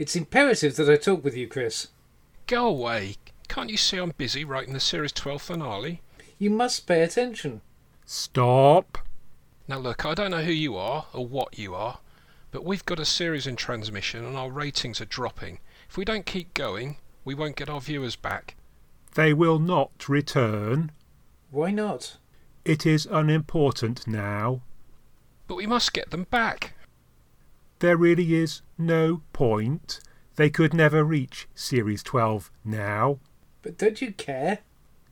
It's imperative that I talk with you, Chris. Go away. Can't you see I'm busy writing the Series 12 finale? You must pay attention. Stop. Now, look, I don't know who you are or what you are, but we've got a series in transmission and our ratings are dropping. If we don't keep going, we won't get our viewers back. They will not return. Why not? It is unimportant now. But we must get them back. There really is no point. They could never reach Series 12 now. But don't you care?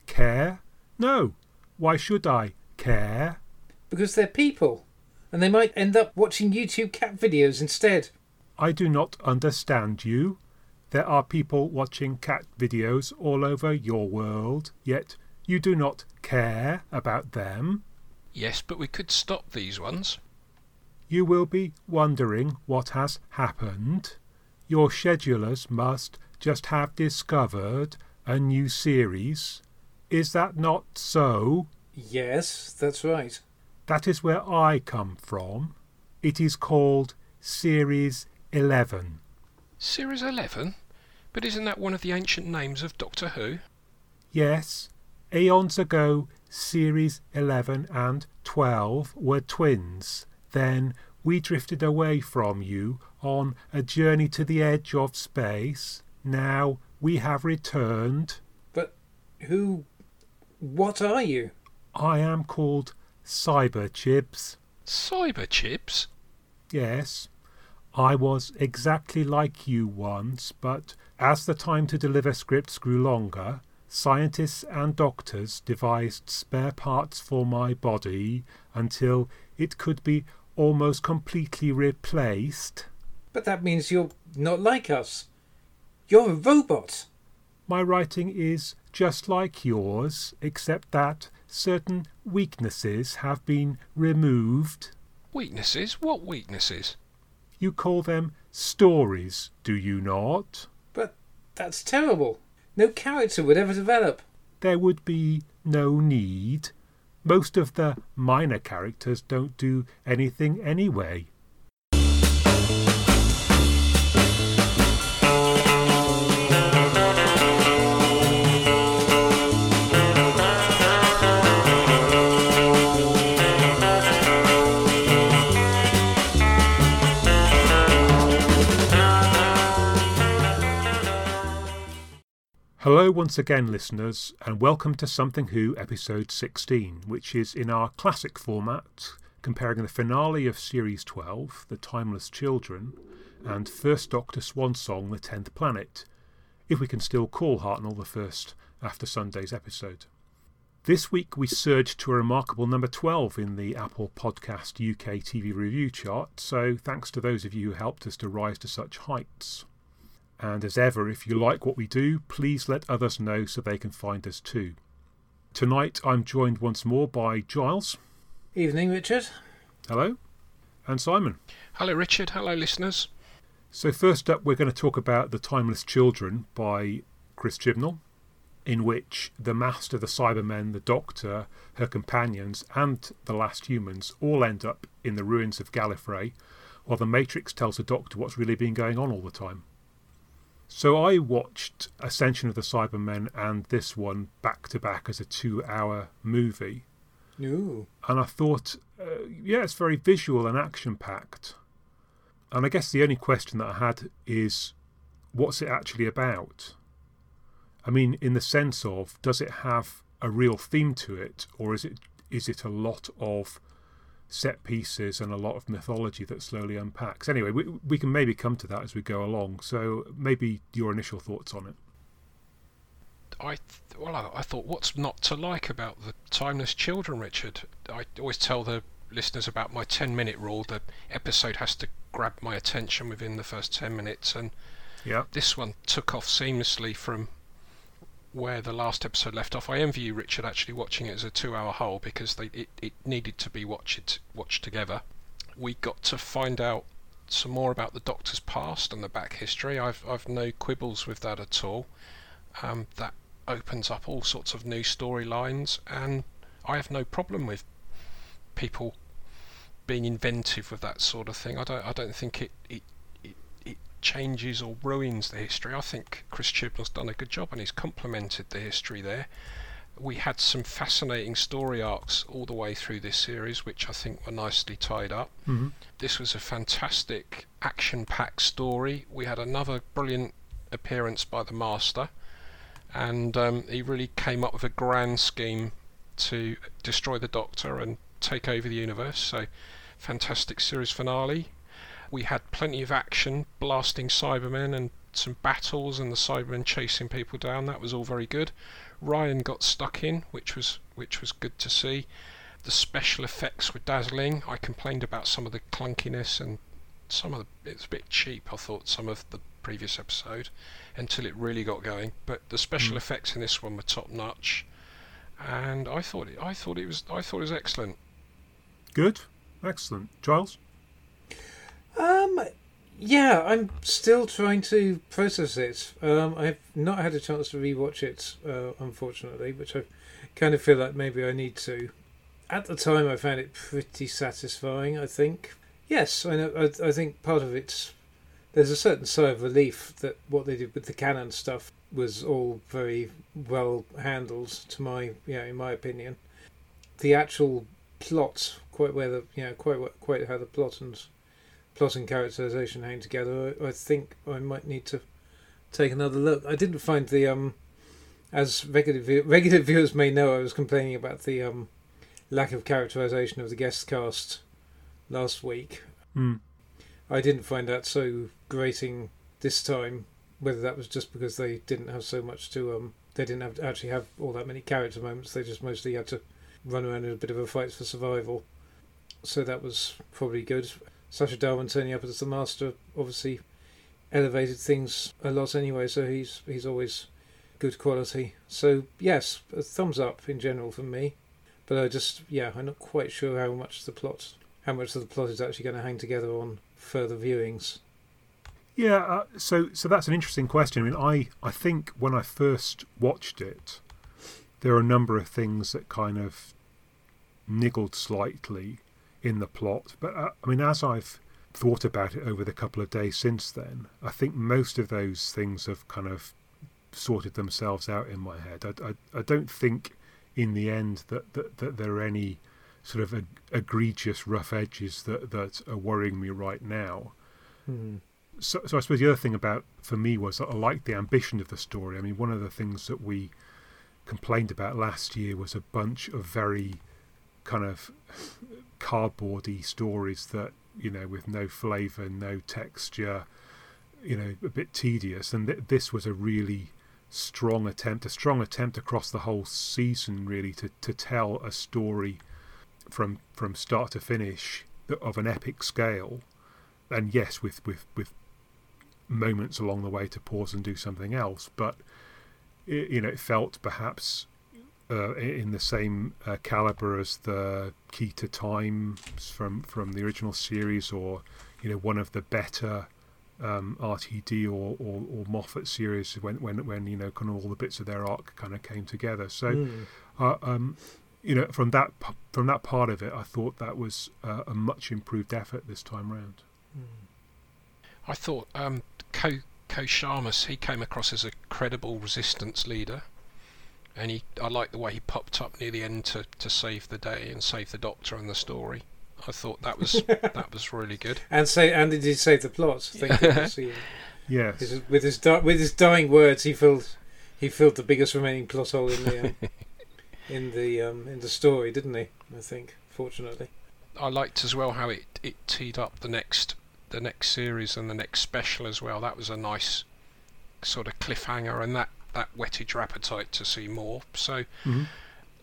Care? No. Why should I care? Because they're people. And they might end up watching YouTube cat videos instead. I do not understand you. There are people watching cat videos all over your world, yet you do not care about them. Yes, but we could stop these ones. You will be wondering what has happened. Your schedulers must just have discovered a new series. Is that not so? Yes, that's right. That is where I come from. It is called Series 11. Series 11? But isn't that one of the ancient names of Doctor Who? Yes, eons ago, Series 11 and 12 were twins. Then we drifted away from you on a journey to the edge of space. Now we have returned. But who. What are you? I am called Cyberchips. Cyberchips? Yes, I was exactly like you once, but as the time to deliver scripts grew longer, scientists and doctors devised spare parts for my body until it could be almost completely replaced. But that means you're not like us. You're a robot. My writing is just like yours, except that certain weaknesses have been removed. Weaknesses? What weaknesses? You call them stories, do you not? But that's terrible. No character would ever develop. There would be no need. Most of the minor characters don't do anything anyway. Hello, once again, listeners, and welcome to Something Who episode 16, which is in our classic format, comparing the finale of Series 12, The Timeless Children, and First Doctor Swan Song, The Tenth Planet, if we can still call Hartnell the first after Sunday's episode. This week we surged to a remarkable number 12 in the Apple Podcast UK TV review chart, so thanks to those of you who helped us to rise to such heights. And as ever, if you like what we do, please let others know so they can find us too. Tonight I'm joined once more by Giles. Evening, Richard. Hello. And Simon. Hello, Richard. Hello, listeners. So, first up, we're going to talk about The Timeless Children by Chris Chibnall, in which the Master, the Cybermen, the Doctor, her companions, and the last humans all end up in the ruins of Gallifrey, while the Matrix tells the Doctor what's really been going on all the time. So I watched Ascension of the Cybermen and this one back to back as a two hour movie. Ooh. And I thought, uh, yeah, it's very visual and action packed. And I guess the only question that I had is, what's it actually about? I mean, in the sense of, does it have a real theme to it, or is it is it a lot of set pieces and a lot of mythology that slowly unpacks. Anyway, we, we can maybe come to that as we go along. So maybe your initial thoughts on it. I th- well, I, I thought, what's not to like about the Timeless Children, Richard? I always tell the listeners about my ten-minute rule. The episode has to grab my attention within the first ten minutes, and Yeah. this one took off seamlessly from where the last episode left off. I envy you, Richard, actually watching it as a two-hour whole because they, it, it needed to be watched watched together. We got to find out some more about the Doctor's past and the back history. I've I've no quibbles with that at all. Um, that opens up all sorts of new storylines, and I have no problem with people being inventive with that sort of thing. I don't I don't think it it, changes or ruins the history. I think Chris Chibnall's done a good job and he's complemented the history there. We had some fascinating story arcs all the way through this series, which I think were nicely tied up. Mm-hmm. This was a fantastic action packed story. We had another brilliant appearance by the Master, and um, he really came up with a grand scheme to destroy the Doctor and take over the universe. So, fantastic series finale. We had plenty of action, blasting Cybermen and some battles, and the Cybermen chasing people down. That was all very good. Ryan got stuck in, which was which was good to see. The special effects were dazzling. I complained about some of the clunkiness and some of the it's a bit cheap. I thought some of the previous episode until it really got going. But the special Mm. effects in this one were top notch, and I thought it, I thought it was I thought it was excellent. Good, excellent. Giles. Um, yeah, I'm still trying to process it. Um, I've not had a chance to rewatch it, uh, unfortunately, which I kind of feel like maybe I need to. At the time, I found it pretty satisfying. I think. Yes, I know. I, I think part of it's there's a certain sigh of relief that what they did with the canon stuff was all very well handled. To my, yeah, in my opinion, the actual plot, quite where the, you know, quite quite how the plot and plot and characterization hang together, I, think I might need to take another look. I didn't find the um, as regular view, regular viewers may know, I was complaining about the um, lack of characterization of the guest cast last week. Mm. I didn't find that so grating this time. Whether that was just because they didn't have so much to um, they didn't have actually have all that many character moments. They just mostly had to run around in a bit of a fight for survival. So that was probably good. Sacha Dhawan turning up as the master obviously elevated things a lot anyway. So he's he's always good quality. So yes, a thumbs up in general from me. But I just yeah, I'm not quite sure how much the plot how much of the plot is actually going to hang together on further viewings. Yeah, uh, so so that's an interesting question. I mean, I I think when I first watched it, there are a number of things that kind of niggled slightly in the plot. But uh, I mean, as I've thought about it over the couple of days since then, I think most of those things have kind of sorted themselves out in my head. I, I, I don't think in the end that, that, that there are any sort of eg- egregious rough edges that, that are worrying me right now Hmm. so, so I suppose the other thing about for me was that I liked the ambition of the story. I mean, one of the things that we complained about last year was a bunch of very kind of cardboardy stories that you know with no flavour, no texture, you know, a bit tedious. And th- this was a really strong attempt, a strong attempt across the whole season, really, to to tell a story from from start to finish of an epic scale and yes, with with with moments along the way to pause and do something else, but it, you know, it felt perhaps uh, in the same uh, caliber as the Key to Time from from the original series, or you know, one of the better um, RTD or, or or Moffat series when when when you know, kind of all the bits of their arc kind of came together. So Hmm. uh, um, you know, from that from that part of it, I thought that was uh, a much improved effort this time round. I thought um, Ko Ko Sharmus he came across as a credible resistance leader, and he I like the way he popped up near the end to, to save the day and save the Doctor and the story. I thought that was that was really good. And say, and did he save the plot? Thank goodness he- Yes. his- with his di- with his dying words, he filled he filled the biggest remaining plot hole in the um, in the um, in the story, didn't he? I think, fortunately. I liked as well how it, it teed up the next the next series and the next special as well. That was a nice sort of cliffhanger, and that, that whetted your appetite to see more. So Mhm.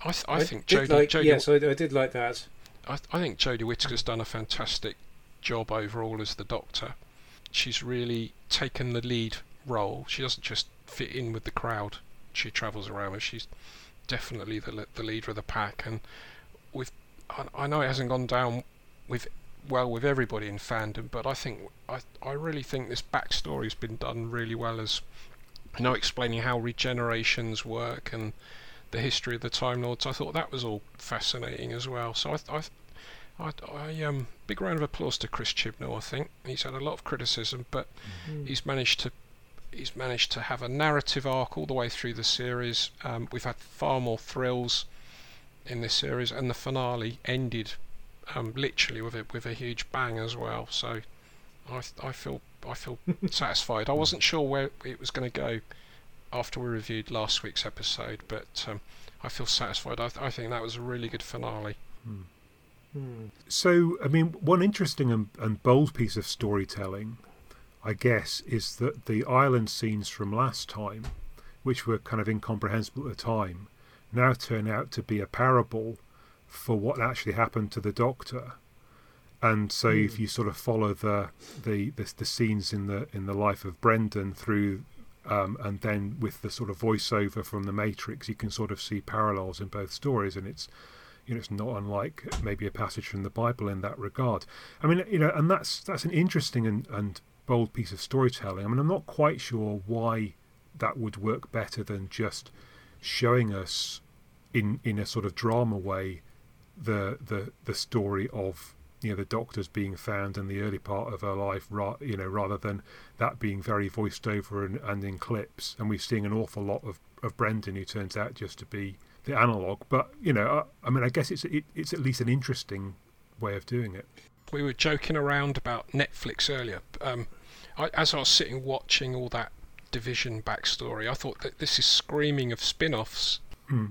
I th- I, think Jodie like, Jodie yes, I, I did like that. I, I think Jodie Whittaker's done a fantastic job overall as the Doctor. She's really taken the lead role. She doesn't just fit in with the crowd she travels around with. She's definitely the the leader of the pack. And with I, I know it hasn't gone down with well with everybody in fandom, but I think I I really think this backstory's been done really well as you know explaining how regenerations work and the history of the Time Lords. I thought that was all fascinating as well. So I, I I, I um big round of applause to Chris Chibnall. I think he's had a lot of criticism, but Mm. he's managed to he's managed to have a narrative arc all the way through the series. Um, we've had far more thrills in this series, and the finale ended um, literally with a with a huge bang as well. So I I feel I feel satisfied. I wasn't sure where it was going to go after we reviewed last week's episode, but um, I feel satisfied. I, th- I think that was a really good finale. Mm. So, I mean, one interesting and, and bold piece of storytelling, I guess, is that the island scenes from last time, which were kind of incomprehensible at the time, now turn out to be a parable for what actually happened to the Doctor. And so, if Hmm. you sort of follow the, the the the scenes in the in the life of Brendan through, um, and then with the sort of voiceover from the Matrix, you can sort of see parallels in both stories, and it's you know, it's not unlike maybe a passage from the Bible in that regard. I mean, you know, and that's that's an interesting and, and bold piece of storytelling. I mean, I'm not quite sure why that would work better than just showing us in in a sort of drama way the the the story of you know the doctors being found in the early part of her life, ra- you know, rather than that being very voiced over and, and in clips. And we're seeing an awful lot of of Brendan, who turns out just to be the analog. But you know, I, I mean, I guess it's it, it's at least an interesting way of doing it. we were joking around about Netflix earlier. Um, I, as I was sitting watching all that division backstory, I thought that this is screaming of spin-offs. Hmm.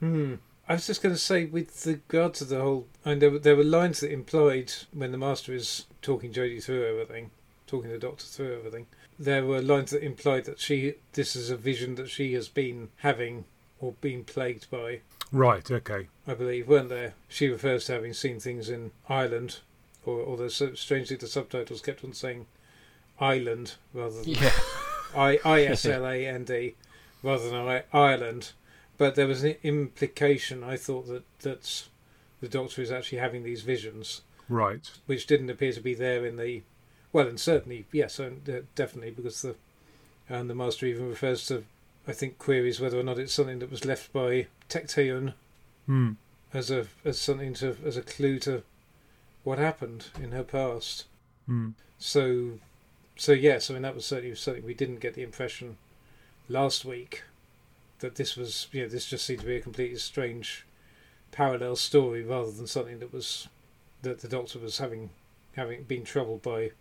Hmm. I was just going to say, with regard to the whole, and there were, there were lines that implied when the master is talking Jodie through everything, talking the doctor through everything. There were lines that implied that she, this is a vision that she has been having or been plagued by. Right. Okay. I believe, weren't there? She refers to having seen things in Ireland, or although so strangely the subtitles kept on saying Ireland rather than Yeah, I I S L A N D rather than I, Ireland. But there was an implication. I thought that that the Doctor is actually having these visions, Right. which didn't appear to be there in the. Well, and certainly yes, and, uh, definitely because the and the Master even refers to. I think queries whether or not it's something that was left by Tecteun Hmm. as a as something to as a clue to what happened in her past. Hmm. So, so yes, I mean that was certainly something we didn't get the impression last week that this was, you know, this just seemed to be a completely strange parallel story rather than something that was that the Doctor was having having been troubled by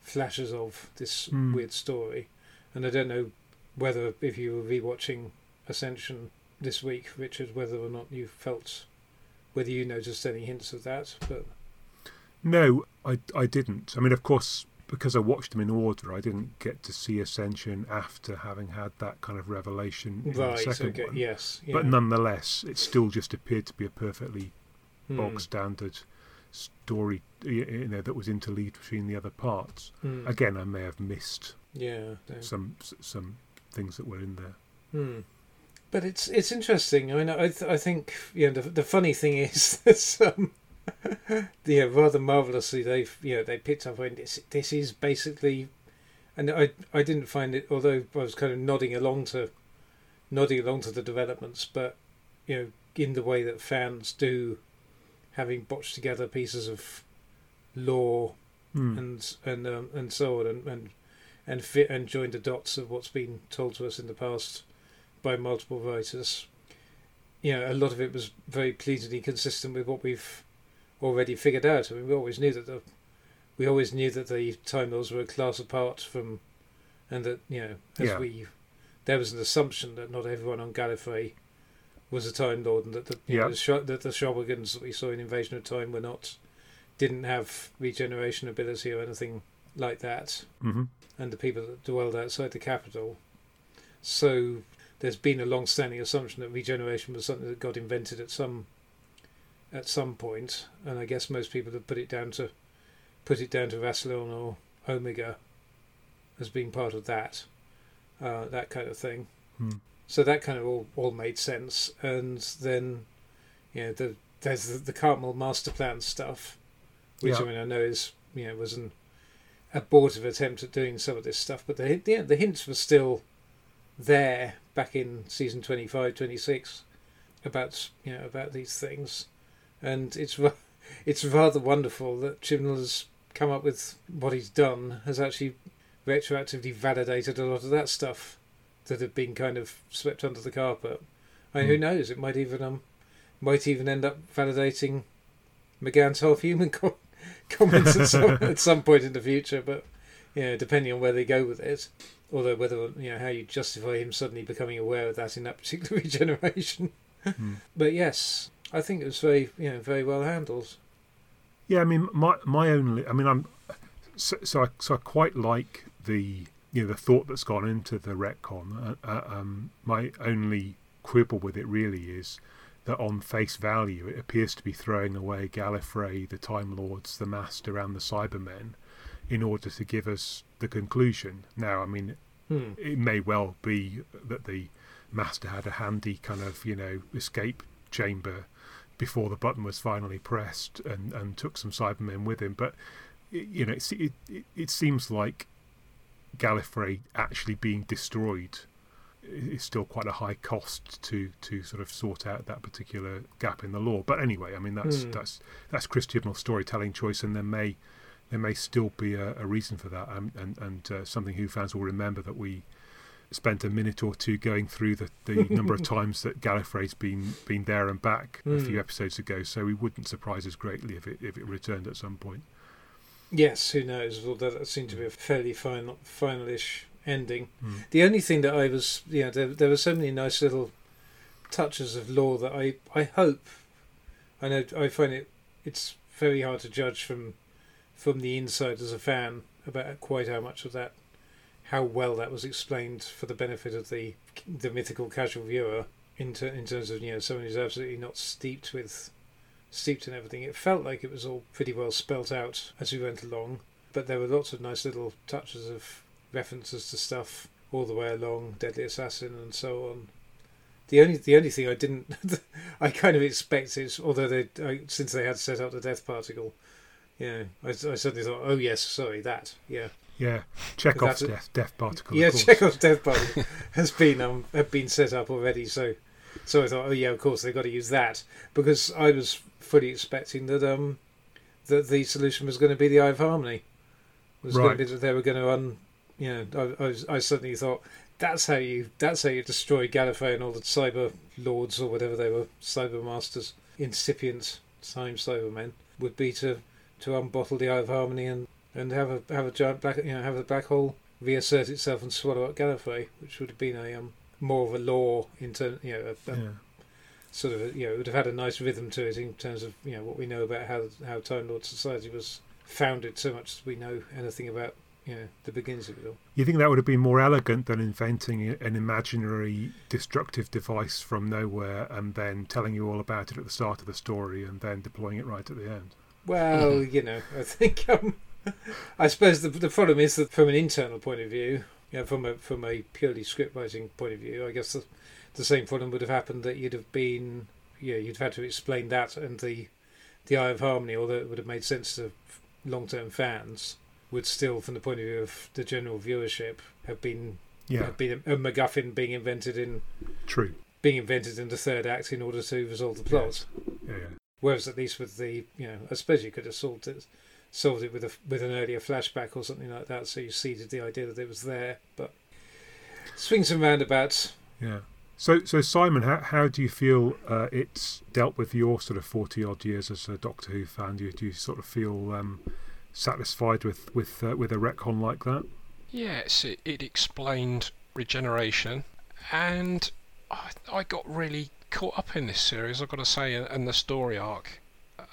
flashes of this Hmm. weird story, and I don't know whether if you were rewatching Ascension this week, Richard, whether or not you felt whether you noticed any hints of that, but No, I I didn't. I mean, of course, because I watched them in order, I didn't get to see Ascension after having had that kind of revelation in right, the second okay, one. yes, yeah. But nonetheless, it still just appeared to be a perfectly Hmm. bog standard story, you know, that was interleaved between the other parts. Hmm. Again, I may have missed Yeah. no. some some things that were in there. Hmm. But it's it's interesting. I mean, I th- I think you know the the funny thing is that um, yeah, rather marvelously they've you know they picked up on this. This is basically, and I I didn't find it. Although I was kind of nodding along to, nodding along to the developments, but you know in the way that fans do, having botched together pieces of lore Hmm. and and um, and so on and and and fit and join the dots of what's been told to us in the past by multiple writers. You know, a lot of it was very pleasingly consistent with what we've already figured out. I mean, we always knew that the we always knew that the Time Lords were a class apart from, and that you know, as Yeah. we there was an assumption that not everyone on Gallifrey was a Time Lord, and that the you know, Yeah. the, Sh- that the Shobogans that we saw in Invasion of Time were not didn't have regeneration ability or anything like that, hmm and the people that dwelled outside the capital. So there's been a long-standing assumption that regeneration was something that got invented at some at some point, and I guess most people have put it down to put it down to Rassilon or Omega as being part of that uh, that kind of thing. Hmm. So that kind of all, all made sense, and then you know the there's the, the Cartmel master plan stuff, which Yeah. I mean I know is you know was an abortive attempt at doing some of this stuff, but the the, the hints were still there back in season 25, 26 about you know about these things, and it's it's rather wonderful that Chibnall has come up with what he's done, has actually retroactively validated a lot of that stuff that had been kind of swept under the carpet. I mean, Hmm. who knows? It might even um, might even end up validating McGann's half-human com- comments at some at some point in the future. But you know, depending on where they go with it, although whether you know how you justify him suddenly becoming aware of that in that particular regeneration. Hmm. But yes, I think it was very you know very well handled. Yeah, I mean, my my only, I mean, I'm so so I, so I quite like the you know the thought that's gone into the retcon. Uh, uh, um, my only quibble with it really is that on face value, it appears to be throwing away Gallifrey, the Time Lords, the Master, and the Cybermen in order to give us the conclusion. Now, I mean, Hmm. it may well be that the Master had a handy kind of you know escape chamber before the button was finally pressed and, and took some Cybermen with him. But you know, it, it it seems like Gallifrey actually being destroyed is still quite a high cost to to sort of sort out that particular gap in the lore. But anyway, I mean that's Hmm. that's that's Chris Chibnall's storytelling choice, and there may there may still be a, a reason for that, um, and and uh, something Who fans will remember that we spent a minute or two going through the, the number of times that Gallifrey's been been there and back a Hmm. few episodes ago. So we wouldn't surprise us greatly if it if it returned at some point. Yes, who knows? Although that seemed to be a fairly final, finalish ending. Mm. The only thing that I was, you know, there, there were so many nice little touches of lore that I, I hope, I know, I find it, it's very hard to judge from, from the inside as a fan about quite how much of that, how well that was explained for the benefit of the, the mythical casual viewer. In, ter- in terms of you know someone who's absolutely not steeped with steeped in everything. It felt like it was all pretty well spelt out as we went along, but there were lots of nice little touches of references to stuff all the way along, Deadly Assassin and so on. The only the only thing I didn't, I kind of expected, although they I, since they had set up the death particle, yeah, I, I suddenly thought, oh yes, sorry that, yeah, Yeah, Chekhov's death death particle. yeah. Chekhov's death particle has been um had been set up already, so so I thought, oh yeah, of course they've got to use that because I was fully expecting that um that the solution was going to be the Eye of Harmony. Was going to be that they were going to un, you know, I, I, was, I suddenly thought that's how you that's how you destroy Gallifrey and all the cyber lords or whatever they were, cyber masters, incipient time cybermen would be to to unbottle the Eye of Harmony and and have a have a giant black you know have the black hole reassert itself and swallow up Gallifrey, which would have been a um more of a lore in terms you know a, a Yeah. sort of a, you know it would have had a nice rhythm to it in terms of you know what we know about how how Time Lord society was founded so much as we know anything about you know the beginnings of it all. You think that would have been more elegant than inventing an imaginary destructive device from nowhere and then telling you all about it at the start of the story and then deploying it right at the end? Well, you know, I think um, I suppose the the problem is that from an internal point of view, you know, from a from a purely script writing point of view, I guess the, the same problem would have happened that you'd have been, yeah, you'd have had to explain that and the the Eye of Harmony, although it would have made sense to long term fans, would still, from the point of view of the general viewership, have been Yeah, have been a, a MacGuffin being invented in true. being invented in the third act in order to resolve the plot. Yeah, yeah. Whereas at least with the, you know, I suppose you could have solved it, solved it with a with an earlier flashback or something like that, so you seeded the idea that it was there. But swings and roundabouts. Yeah. So, so Simon, how how do you feel uh, it's dealt with your sort of forty odd years as a Doctor Who fan? Do you, do you sort of feel um, satisfied with with uh, with a retcon like that? Yes, it, it explained regeneration, and I, I got really caught up in this series. I've got to say, and and the story arc,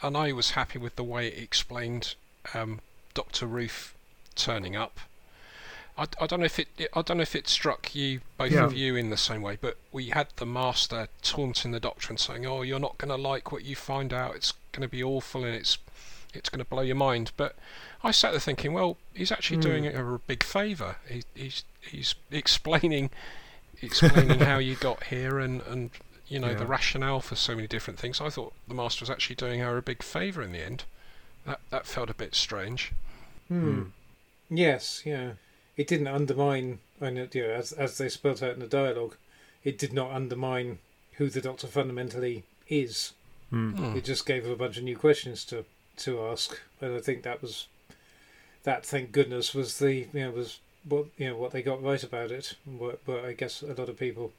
and I was happy with the way it explained um, Doctor Ruth turning up. I, I don't know if it I don't know if it struck you both Yeah. of you in the same way, but we had the Master taunting the Doctor and saying, "Oh, you're not going to like what you find out. It's going to be awful, and it's it's going to blow your mind." But I sat there thinking, well, he's actually Hmm. doing her a big favour. He, he's he's explaining explaining how you got here and and you know the rationale for so many different things. I thought the master was actually doing her a big favour in the end. That that felt a bit strange. Hmm. Yes, yeah. It didn't undermine, I know, you know, as as they spelt out in the dialogue, it did not undermine who the Doctor fundamentally is. Mm. Hmm. It just gave her a bunch of new questions to to ask, and I think that was that. Thank goodness was the you know was what you know what they got right about it. But, but I guess a lot of people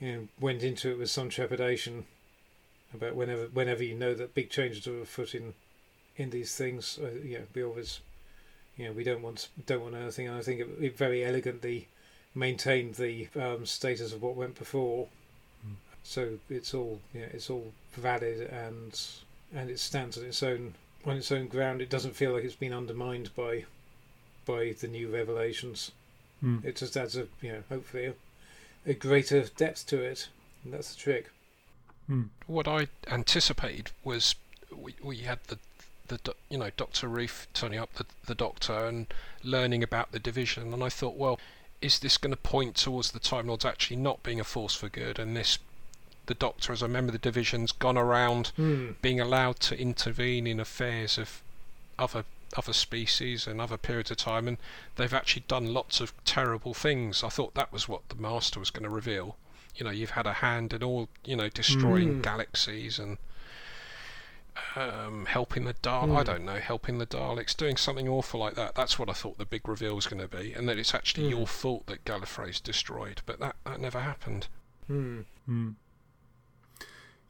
you know went into it with some trepidation about whenever whenever you know that big changes are afoot in in these things. Uh, you know, we always you know we don't want don't want anything. And I think it, it very elegantly maintained the um, status of what went before. Mm. So it's all yeah, it's all valid and and it stands on its own on its own ground. It doesn't feel like it's been undermined by by the new revelations. Mm. It just adds a you know hopefully a, a greater depth to it. And that's the trick. Mm. What I anticipated was we we had the the you know Doctor Ruth turning up the the Doctor and learning about the division, and I thought, well, is this going to point towards the Time Lords actually not being a force for good, and this the Doctor, as a member of the division's gone around Hmm. being allowed to intervene in affairs of other other species and other periods of time, and they've actually done lots of terrible things. I thought that was what the Master was going to reveal. You know, you've had a hand in all, you know, destroying Mm. galaxies and um, helping the Daleks. I Mm. don't know, helping the Daleks, doing something awful like that. That's what I thought the big reveal was going to be, and that it's actually Mm. your fault that Gallifrey's destroyed. But that that never happened. Hmm. Mm.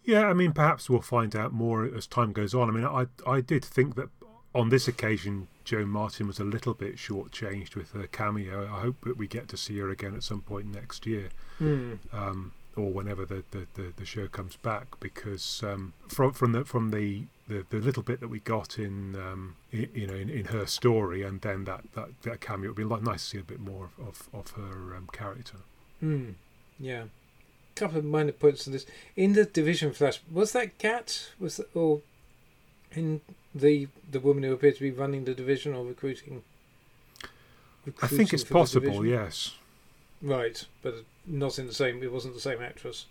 Yeah, I mean, perhaps we'll find out more as time goes on. I mean, I I did think that on this occasion, Jo Martin was a little bit shortchanged with her cameo. I hope that we get to see her again at some point next year, Hmm. um, or whenever the, the, the, the show comes back. Because um, from from the from the, the, the little bit that we got in, um, i you know in, in her story, and then that, that, that cameo, it would be nice to see a bit more of of her um, character. Hmm. Yeah. A couple of minor points on this. In the division flash, was that Cat? Was that, or in the the woman who appeared to be running the division or recruiting? I think it's possible, yes. Right, but not in the same. It wasn't the same actress.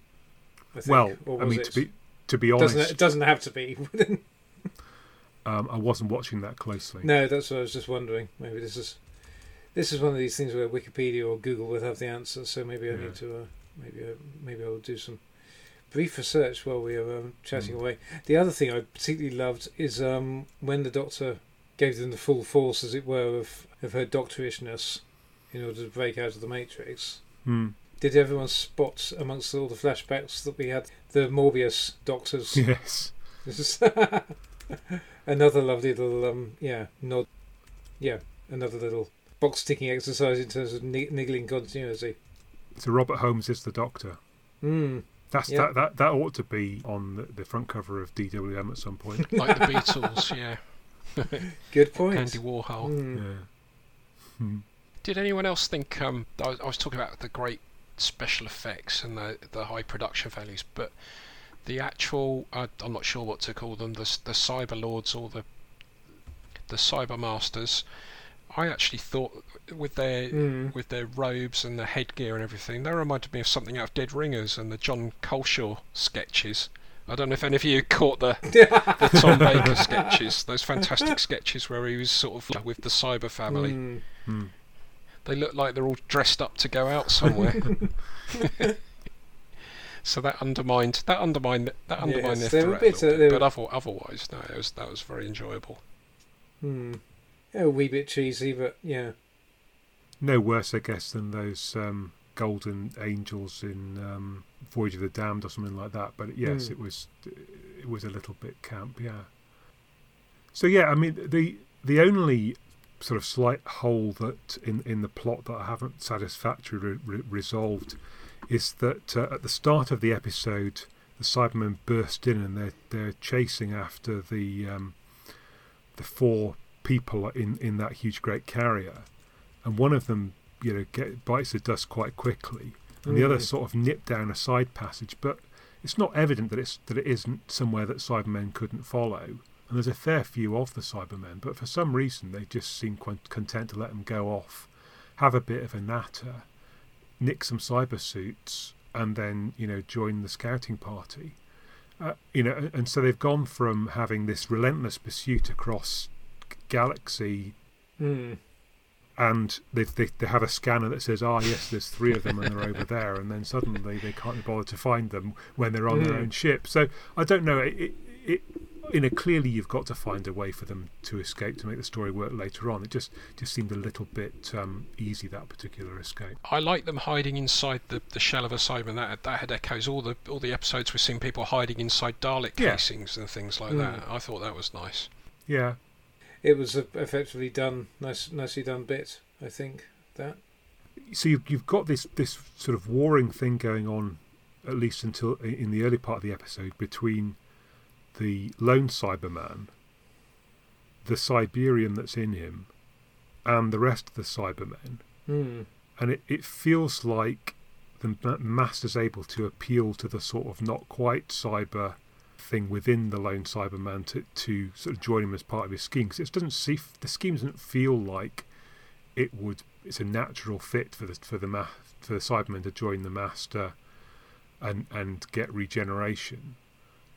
I think, Well, or I was mean, it? to be to be doesn't honest, it doesn't have to be. um, I wasn't watching that closely. no, that's what I was just wondering. Maybe this is this is one of these things where Wikipedia or Google would have the answer. So maybe I Yeah. need to uh, maybe I, maybe I'll do some brief research while we are um, chatting Mm. away. The other thing I particularly loved is um, when the Doctor gave them the full force, as it were, of of her doctorishness in order to break out of the Matrix. Hmm. Did everyone spot amongst all the flashbacks that we had the Morbius doctors? Yes. This is another lovely little um yeah nod. Yeah, another little box ticking exercise in terms of ni- niggling continuity. So Robert Holmes is the Doctor. Hmm. That's Yeah. that, that. That ought to be on the, the front cover of DWM at some point. Like the Beatles, yeah. Good point. Andy Warhol. Hmm. yeah. Hmm. Did anyone else think? Um, I, was, I was talking about the great special effects and the the high production values, but the actual I, I'm not sure what to call them. The the cyber lords or the the cyber masters. I actually thought with their Hmm. with their robes and the headgear and everything, they reminded me of something out of Dead Ringers and the Jon Culshaw sketches. I don't know if any of you caught the the Tom Baker sketches, those fantastic sketches where he was sort of with the cyber family. Hmm. Hmm. They look like they're all dressed up to go out somewhere. so that undermined that undermined that undermined Yes, their threat a bit, a bit. But were- other, otherwise, no, it was that was very enjoyable. Hmm. A wee bit cheesy, but yeah. No worse, I guess, than those um, golden angels in um, Voyage of the Damned or something like that. But yes, Hmm. it was it was a little bit camp. Yeah. So yeah, I mean the the only sort of slight hole that in in the plot that I haven't satisfactorily re- resolved is that uh, at the start of the episode, the Cybermen burst in and they're they're chasing after the um, the four people in in that huge great carrier, and one of them you know get, bites the dust quite quickly, and the other Mm. sort of nip down a side passage, but. It's not evident that it's that it isn't somewhere that Cybermen couldn't follow, and there's a fair few of the Cybermen, but for some reason they just seem content to let them go off, have a bit of a natter, nick some cyber suits, and then you know join the scouting party. Uh, you know, and so they've gone from having this relentless pursuit across galaxy, Hmm. and they they they have a scanner that says, "Ah, yes, there's three of them, and they're over there," and then suddenly they can't be bothered to find them when they're on their Mm. own ship. So I don't know. It, it, it you know, clearly you've got to find a way for them to escape to make the story work later on. It just just seemed a little bit um, easy that particular escape. I like them hiding inside the, the shell of a Cyberman. That that had echoes all the all the episodes we've seen people hiding inside Dalek Yeah. casings and things like Mm. that. I thought that was nice. Yeah, It was a effectively done, nice, nicely done bit. I think that. so you've, you've got this this sort of warring thing going on, at least until in the early part of the episode between the lone Cyberman, the Cyberium that's in him, and the rest of the Cybermen. Hmm. and it, it feels like the ma- master's able to appeal to the sort of not quite cyber thing within the lone cyberman to, to sort of join him as part of his scheme because it doesn't see the scheme doesn't feel like it would it's a natural fit for the for the ma- for the cyberman to join the master and and get regeneration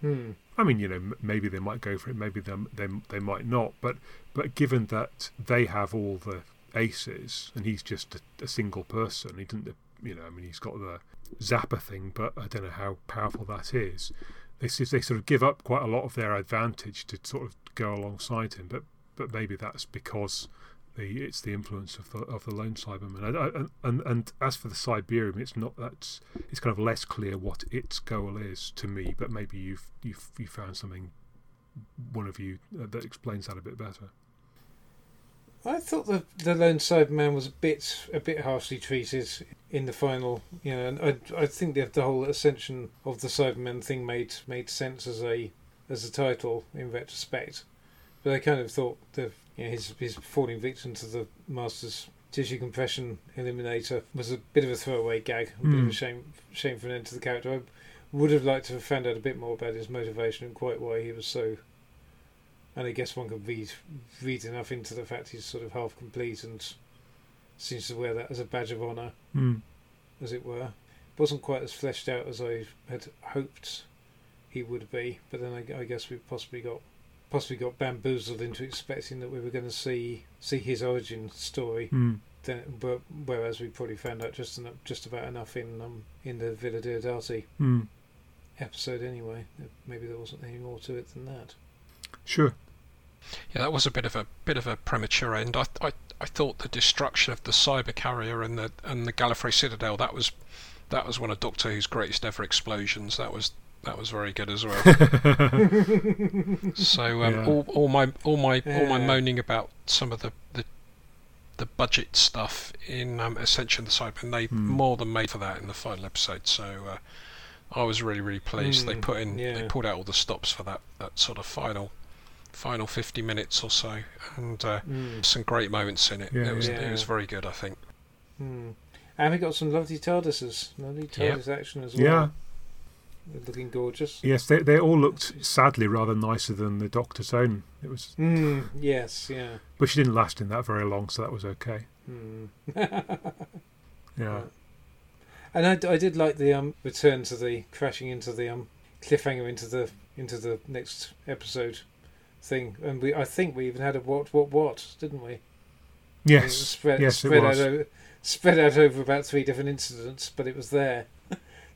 Hmm. I mean, you know, maybe they might go for it, maybe they they they might not. But but given that they have all the aces and he's just a, a single person, he didn't, you know, I mean, he's got the zapper thing, but I don't know how powerful that is. They they sort of give up quite a lot of their advantage to sort of go alongside him, but but maybe that's because the it's the influence of the of the lone Cyberman. And, and and as for the Cyberium, it's not that's it's kind of less clear what its goal is to me. But maybe you've you've you found something one of you uh, that explains that a bit better. I thought the the lone Cyberman was a bit a bit harshly treated in the final. You know, and I I think the the whole ascension of the Cyberman thing made made sense as a as a title in retrospect. But I kind of thought the you know, his his falling victim to the Master's tissue compression eliminator was a bit of a throwaway gag, a bit of Hmm. a shame shame for an end to the character. I would have liked to have found out a bit more about his motivation and quite why he was so. And I guess one could read read enough into the fact he's sort of half complete and seems to wear that as a badge of honour, Mm. as it were. It wasn't quite as fleshed out as I had hoped he would be, but then I, I guess we possibly got possibly got bamboozled into expecting that we were going to see see his origin story. Mm. Then, but whereas we probably found out just enough, just about enough in um, in the Villa Diodati Mm. episode anyway. Maybe there wasn't any more to it than that. Sure. Yeah, that was a bit of a bit of a premature end. I I, I thought the destruction of the cyber carrier and the and the Gallifrey Citadel that was that was one of Doctor Who's greatest ever explosions. That was that was very good as well. so um, Yeah. all, all my all my all my moaning about some of the the, the budget stuff in um, Ascension of the Cybermen, they Hmm. more than made for that in the final episode. So uh, I was really really pleased. they Hmm, put in they pulled out all the stops for that that sort of final final 50 minutes or so and uh, Mm. some great moments in it. Yeah, it was yeah. it was very good, I think. Hmm. And we got some lovely TARDISes, lovely Yep. Action as well. Yeah. Looking gorgeous. Yes, they they all looked sadly rather nicer than the Doctor's own. It was, Mm, yes, yeah. but she didn't last in that very long, so that was okay. Hmm. Yeah. And I, I did like the um return to the crashing into the um cliffhanger into the into the next episode thing, and we I think we even had a what what what didn't we? I mean, it was Yes. spread, yes, it spread was. out over spread out over about three different incidents, but it was there.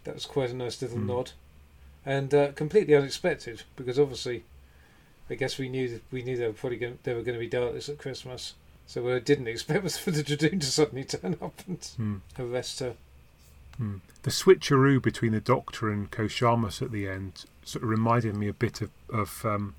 That was quite a nice little Hmm. nod, and uh, completely unexpected because obviously, I guess we knew we knew they were probably going, they were going to be Daleks at Christmas. So what I didn't expect was for the Judoon to suddenly turn up and Hmm. arrest her. Hmm. The switcheroo between the Doctor and Ko Sharmus at the end sort of reminded me a bit of, of um,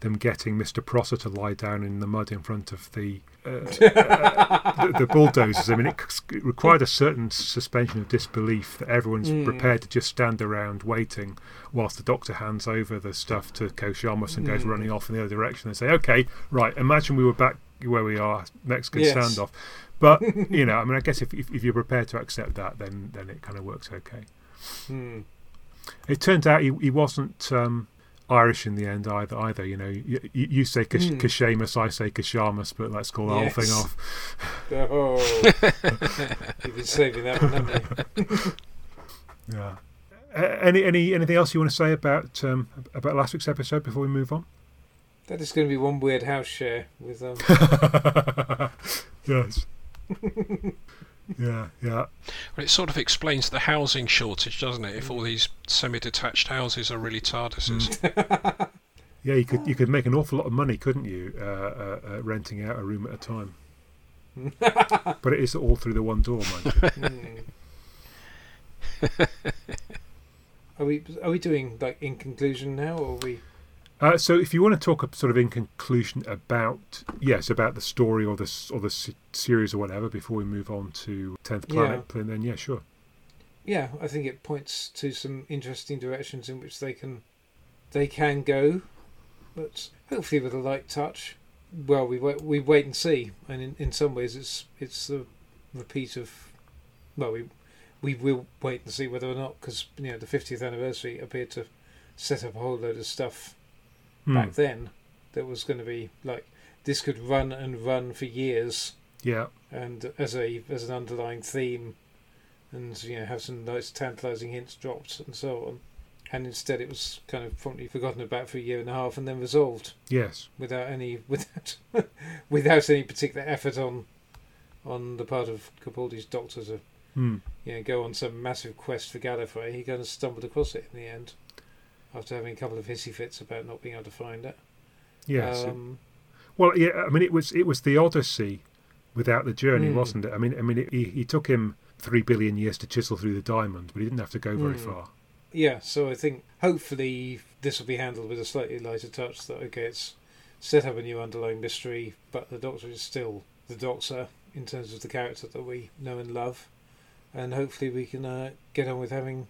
them getting Mr. Prosser to lie down in the mud in front of the the, the bulldozers. I mean, it, c- it required a certain suspension of disbelief that everyone's Mm. prepared to just stand around waiting whilst the Doctor hands over the stuff to Ko Sharmus and goes Mm. running off in the other direction and say, "Okay, right, imagine we were back where we are, Mexican Yes. standoff." But you know, I mean, I guess if, if if you're prepared to accept that, then then it kind of works okay. Hmm. It turns out he, he wasn't um, Irish in the end either. Either you know, you, you say Kash-. Kashamus, I say Kashamus, but let's call the whole thing off. Oh, you've been saving that one, haven't you? Yeah. Uh, any any anything else you want to say about um, about last week's episode before we move on? That is going to be one weird house share with um. yes. Yeah, yeah. Well, it sort of explains the housing shortage, doesn't it? If all these semi-detached houses are really TARDISes. Yeah, you could you could make an awful lot of money, couldn't you, uh, uh, uh, renting out a room at a time? but it is all through the one door, mind you. Hmm. are we are we doing like in conclusion now, or are we? Uh, so, if you want to talk sort of in conclusion about yes, about the story or the or the series or whatever, before we move on to Tenth Planet, then, then yeah, sure. Yeah, I think it points to some interesting directions in which they can they can go, but hopefully with a light touch. Well, we wait, we wait and see, and in, in some ways it's it's the repeat of well we we will wait and see whether or not because you know the 50th anniversary appeared to set up a whole load of stuff Hmm. back then that was going to be like this could run and run for years Yeah, and as a as an underlying theme, and you know have some nice tantalising hints dropped and so on. And instead, it was kind of promptly forgotten about for a year and a half, and then resolved yes, without any without without any particular effort on on the part of Capaldi's doctor to Hmm. you know go on some massive quest for Gallifrey. He kind of stumbled across it in the end after having a couple of hissy fits about not being able to find it. yes. Um, Well, yeah. I mean, it was it was the Odyssey without the journey, Hmm. wasn't it? I mean, I mean, it, he, he took him three billion years to chisel through the diamond, but he didn't have to go very Hmm. far. Yeah, so I think hopefully this will be handled with a slightly lighter touch. That okay, it's set up a new underlying mystery, but the Doctor is still the Doctor in terms of the character that we know and love, and hopefully we can uh, get on with having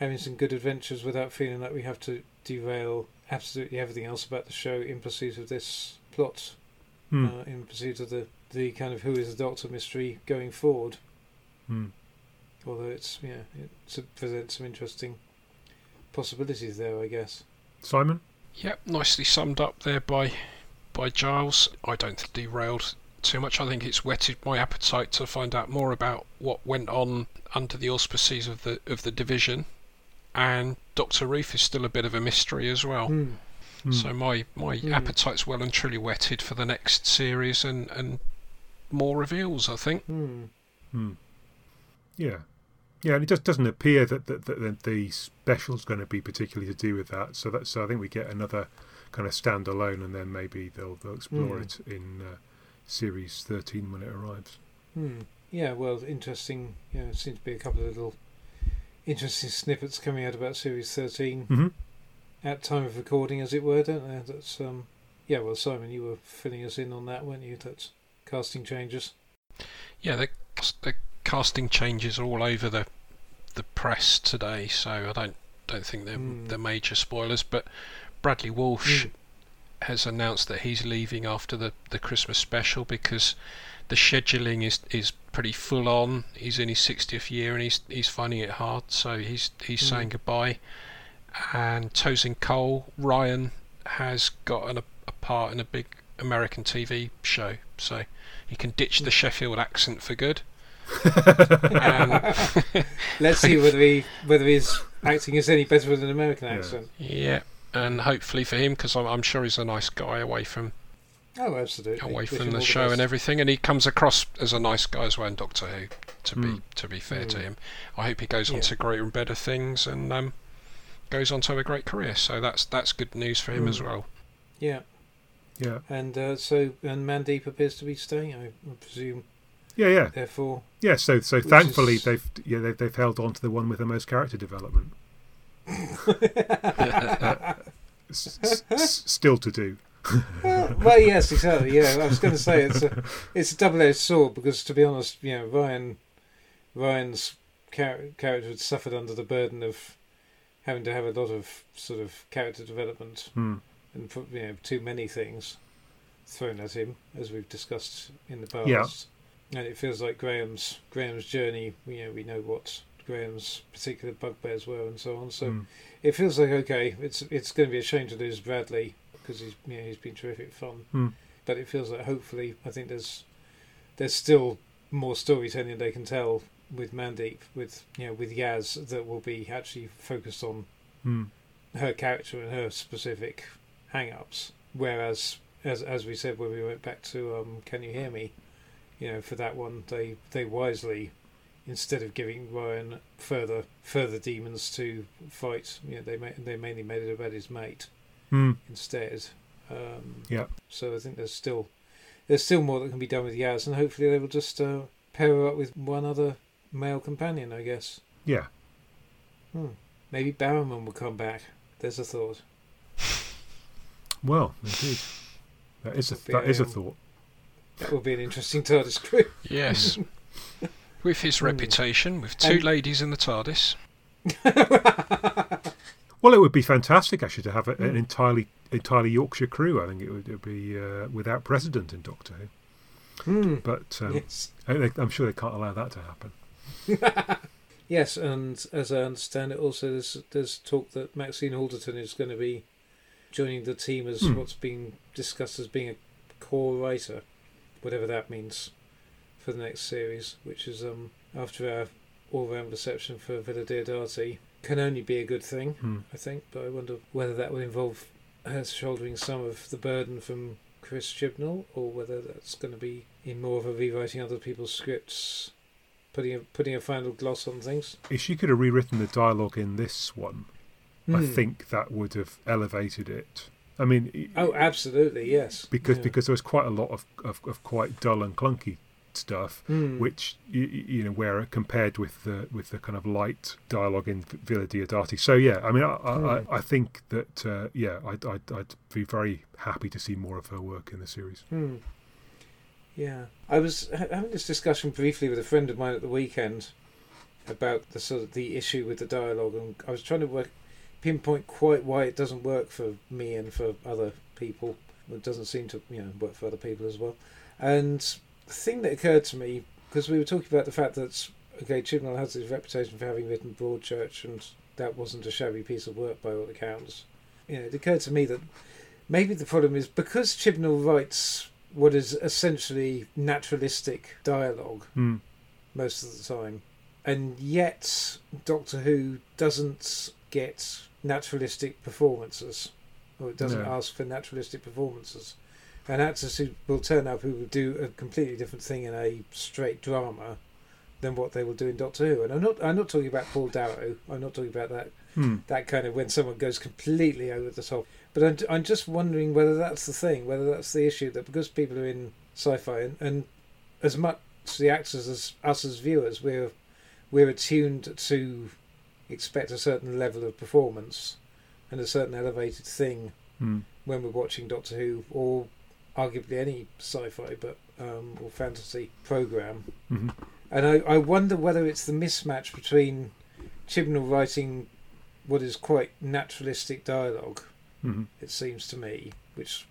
having some good adventures without feeling like we have to derail absolutely everything else about the show in pursuit of this plot, Hmm. uh, in pursuit of the the kind of who is the Doctor mystery going forward. Hmm. Although it's yeah, it presents some interesting possibilities there, I guess. Simon. Yep, nicely summed up there by by Giles. I don't think derailed too much. I think it's whetted my appetite to find out more about what went on under the auspices of the of the division. And Doctor Ruth is still a bit of a mystery as well. Hmm. Hmm. So my my Hmm. appetite's well and truly whetted for the next series and and more reveals. I think. Hmm. Hmm. Yeah. Yeah, and it just doesn't appear that, that, that, that the special's going to be particularly to do with that. So that so I think we get another kind of standalone, and then maybe they'll they'll explore Hmm. it in uh, series thirteen when it arrives. Hmm. Yeah, well, interesting. Yeah, there seems to be a couple of little interesting snippets coming out about Series 13 Mm-hmm. at time of recording, as it were, don't there? That's um. Yeah, well, Simon, you were filling us in on that, weren't you? That's casting changes. Yeah, the the casting changes are all over the the press today, so I don't don't think they're Hmm. they're major spoilers. But Bradley Walsh Hmm. has announced that he's leaving after the, the Christmas special because the scheduling is is pretty full on. He's in his 60th year and he's he's finding it hard, so he's he's Hmm. saying goodbye. And Tosin Cole Ryan has got an, a part in a big American TV show, so he can ditch Hmm. the Sheffield accent for good. and, Let's see whether he whether his acting is any better with an American Yeah. accent. yeah, and hopefully for him, because I'm, I'm sure he's a nice guy away from Oh, absolutely. away from the show best. and everything, and he comes across as a nice guy as well in Doctor Who. To Mm. be to be fair to Mm. him, I hope he goes on Yeah. to greater and better things and um, goes on to have a great career. So that's that's good news for him as Mm. well. Yeah, Yeah, and uh, so and Mandip appears to be staying. I presume, yeah, yeah, therefore. yeah. So so thankfully is- they've yeah they, they've held on to the one with the most character development. S- s- s- still to do. Well, yes, exactly. Yeah, I was going to say it's a it's a double-edged sword because, to be honest, you know, Ryan Ryan's char- character had suffered under the burden of having to have a lot of sort of character development Hmm. and you know too many things thrown at him, as we've discussed in the past. Yeah. And it feels like Graham's Graham's journey. You know, we know what Graham's particular bugbears were and so on. So Hmm. it feels like okay, it's it's going to be a shame to lose Bradley because he's you know, he's been terrific fun. Hmm. But it feels like hopefully I think there's there's still more storytelling they can tell with Mandip with you know with Yaz that will be actually focused on Hmm. her character and her specific hang-ups. Whereas as as we said when we went back to um, Can You Hear Me, you know for that one they they wisely instead of giving Ryan further further demons to fight, you know they ma- they mainly made it about his mate Hmm. instead. Um, Yeah. So I think there's still there's still more that can be done with Yaz, and hopefully they will just uh, pair her up with one other male companion. I guess. Yeah. Hmm. Maybe Barrowman will come back. There's a thought. Well, indeed. That is a Would be that is a a- thought. That will be an interesting TARDIS crew. Yes. with his Hmm. reputation, with two And- ladies in the TARDIS. Well, it would be fantastic actually to have a, an Mm. entirely entirely Yorkshire crew. I think it would, it would be uh, without precedent in Doctor Who. Hmm. But um, Yes. I, I'm sure they can't allow that to happen. Yes, and as I understand it, also there's there's talk that Maxine Alderton is going to be joining the team as Hmm. what's being discussed as being a core writer, whatever that means, for the next series, which is um after our all-round reception for Villa Diodati, can only be a good thing, Hmm. I think. But I wonder whether that will involve her shouldering some of the burden from Chris Chibnall, or whether that's going to be in more of a rewriting other people's scripts, putting a, putting a final gloss on things. If she could have rewritten the dialogue in this one, I Hmm. think that would have elevated it. I mean, Oh, absolutely, yes. because Yeah. because there was quite a lot of, of, of quite dull and clunky stuff, Hmm. which you, you know, where compared with the with the kind of light dialogue in Villa Diodati. So yeah, I mean, I Hmm. I, I think that uh, yeah, I'd, I'd I'd be very happy to see more of her work in the series. Hmm. Yeah, I was having this discussion briefly with a friend of mine at the weekend about the sort of the issue with the dialogue, and I was trying to work pinpoint quite why it doesn't work for me and for other people. It doesn't seem to you know work for other people as well. And thing that occurred to me because we were talking about the fact that okay, Chibnall has his reputation for having written Broadchurch, and that wasn't a shabby piece of work by all accounts. You know, it occurred to me that maybe the problem is because Chibnall writes what is essentially naturalistic dialogue Hmm. most of the time, and yet Doctor Who doesn't get naturalistic performances, or it doesn't No. ask for naturalistic performances. And actors who will turn up who will do a completely different thing in a straight drama than what they will do in Doctor Who. And I'm not I'm not talking about Paul Darrow. I'm not talking about that Hmm. that kind of when someone goes completely over the top. But I'm, I'm just wondering whether that's the thing, whether that's the issue that because people are in sci-fi and, and as much the actors as us as viewers, we're we're attuned to expect a certain level of performance and a certain elevated thing Hmm. when we're watching Doctor Who or arguably any sci-fi but um, or fantasy program. Mhm. And I, I wonder whether it's the mismatch between Chibnall writing what is quite naturalistic dialogue, Mhm. it seems to me, which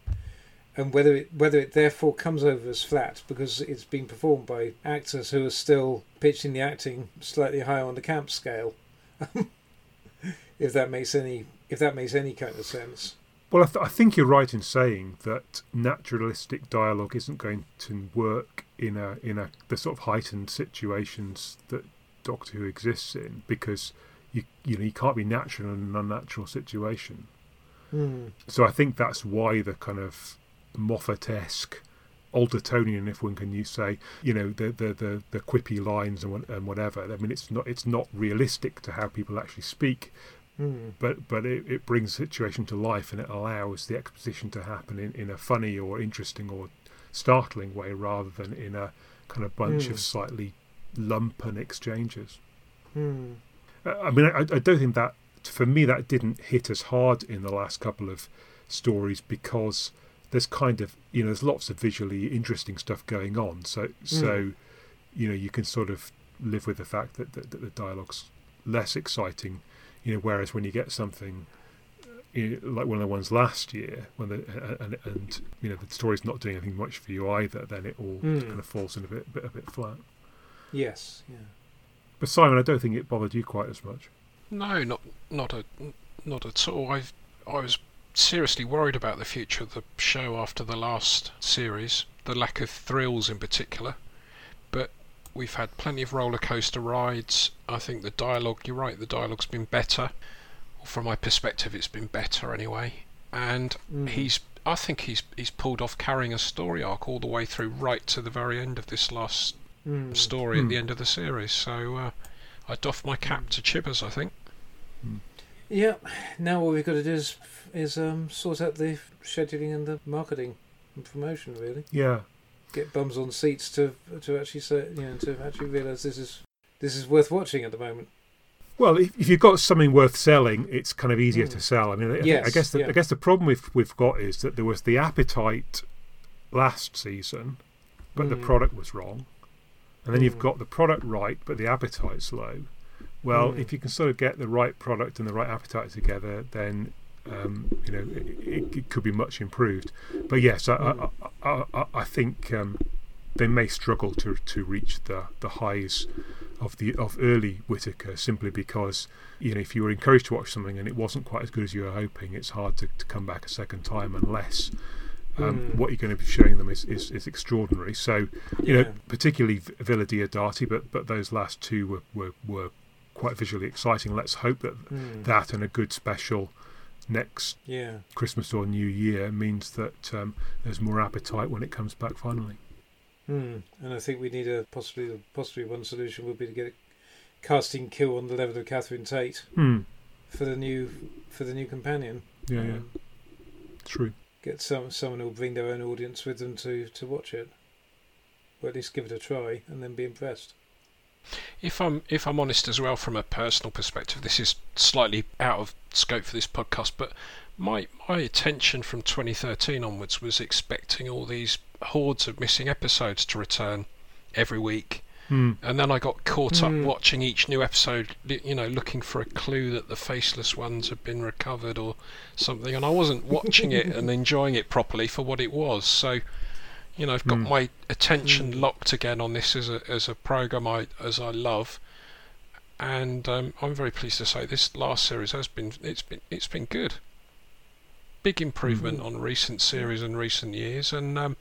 and whether it whether it therefore comes over as flat because it's been performed by actors who are still pitching the acting slightly higher on the camp scale. if that makes any if that makes any kind of sense. Well, I, th- I think you're right in saying that naturalistic dialogue isn't going to work in a in a the sort of heightened situations that Doctor Who exists in because you you know you can't be natural in an unnatural situation. Hmm. So I think that's why the kind of Moffat-esque Aldertonian, if one can use say, you know, the the the, the quippy lines and, and whatever. I mean, it's not it's not realistic to how people actually speak, Hmm. but but it, it brings the situation to life and it allows the exposition to happen in, in a funny or interesting or startling way rather than in a kind of bunch Hmm. of slightly lumpen exchanges. Hmm. Uh, I mean, I, I don't think that for me that didn't hit as hard in the last couple of stories because there's kind of you know there's lots of visually interesting stuff going on. So so you know you can sort of live with the fact that, that, that the dialogue's less exciting. You know, whereas when you get something you know, like one of the ones last year, when the and, and you know the story's not doing anything much for you either, then it all Hmm. kind of falls in a bit, bit a bit flat. Yes. Yeah. But Simon, I don't think it bothered you quite as much. No, not not a, not at all. I I was seriously worried about the future of the show after the last series, the lack of thrills in particular. But we've had plenty of roller coaster rides. I think the dialogue. You're right. The dialogue's been better. From my perspective, it's been better anyway. And Hmm. he's. I think he's he's pulled off carrying a story arc all the way through, right to the very end of this last Hmm. story Hmm. at the end of the series. So uh, I doff my cap to Chibbers. I think. Yeah. Now all we've got to do is is um, sort out the scheduling and the marketing and promotion. Really, Yeah. Get bums on seats to to actually say you know to actually realise this is this is worth watching at the moment. Well, if, if you've got something worth selling, it's kind of easier Mm. to sell. I mean, I- I, guess the, yeah. I guess the problem we've we've got is that there was the appetite last season, but the Mm. product was wrong, and then you've Mm. got the product right, but the appetite's low. Well, Mm. if you can sort of get the right product and the right appetite together, then um, you know it, it, could be much improved. But yes, I. I, I, I, I think um, they may struggle to to reach the the highs of the of early Whittaker simply because you know if you were encouraged to watch something and it wasn't quite as good as you were hoping, it's hard to, to come back a second time unless um, Mm. what you're going to be showing them is, is, is extraordinary. So you Yeah. know, particularly Villa Diodati, but but those last two were, were, were quite visually exciting. Let's hope that Mm. that and a good special next Yeah. Christmas or New Year means that um, there's more appetite when it comes back finally. Hmm. And I think we need a possibly possibly one solution would be to get a casting kill on the level of Catherine Tate Hmm. for the new for the new companion. Yeah, yeah, Um, true. Get some someone who'll bring their own audience with them to to watch it, or at least give it a try and then be impressed. If I'm if I'm honest as well from a personal perspective, this is slightly out of scope for this podcast, but my my attention from 2013 onwards was expecting all these hordes of missing episodes to return every week, Hmm. and then I got caught Mm. up watching each new episode, you know, looking for a clue that the faceless ones had been recovered or something, and I wasn't watching it and enjoying it properly for what it was. So, you know, I've got Mm. my attention Mm. locked again on this as a as a program I as I love, and um, I'm very pleased to say this last series has been it's been it's been good. Big improvement Mm. on recent series and recent years, and um,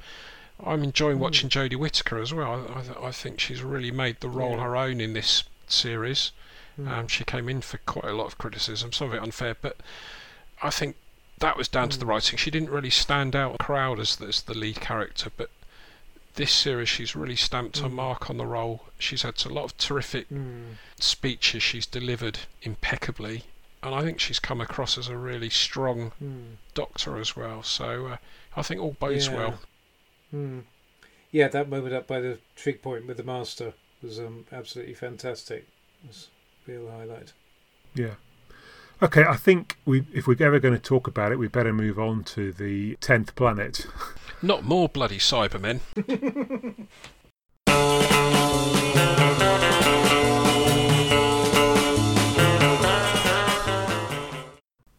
I'm enjoying Mm. watching Jodie Whittaker as well. I, I, th- I think she's really made the role Yeah. her own in this series. Hmm. Um, she came in for quite a lot of criticism, some of it unfair, but I think that was down to the Mm. writing. She didn't really stand out in the crowd as, as the lead character, but this series she's really stamped her Mm. mark on the role. She's had a lot of terrific Hmm. speeches she's delivered impeccably, and I think she's come across as a really strong Hmm. doctor as well. So uh, I think all bodes Yeah. well. Hmm. Yeah, that moment up by the trig point with the master was um, absolutely fantastic. It was a real highlight. Yeah. Okay, I think we if we're ever going to talk about it, we better move on to the tenth planet. Not more bloody Cybermen.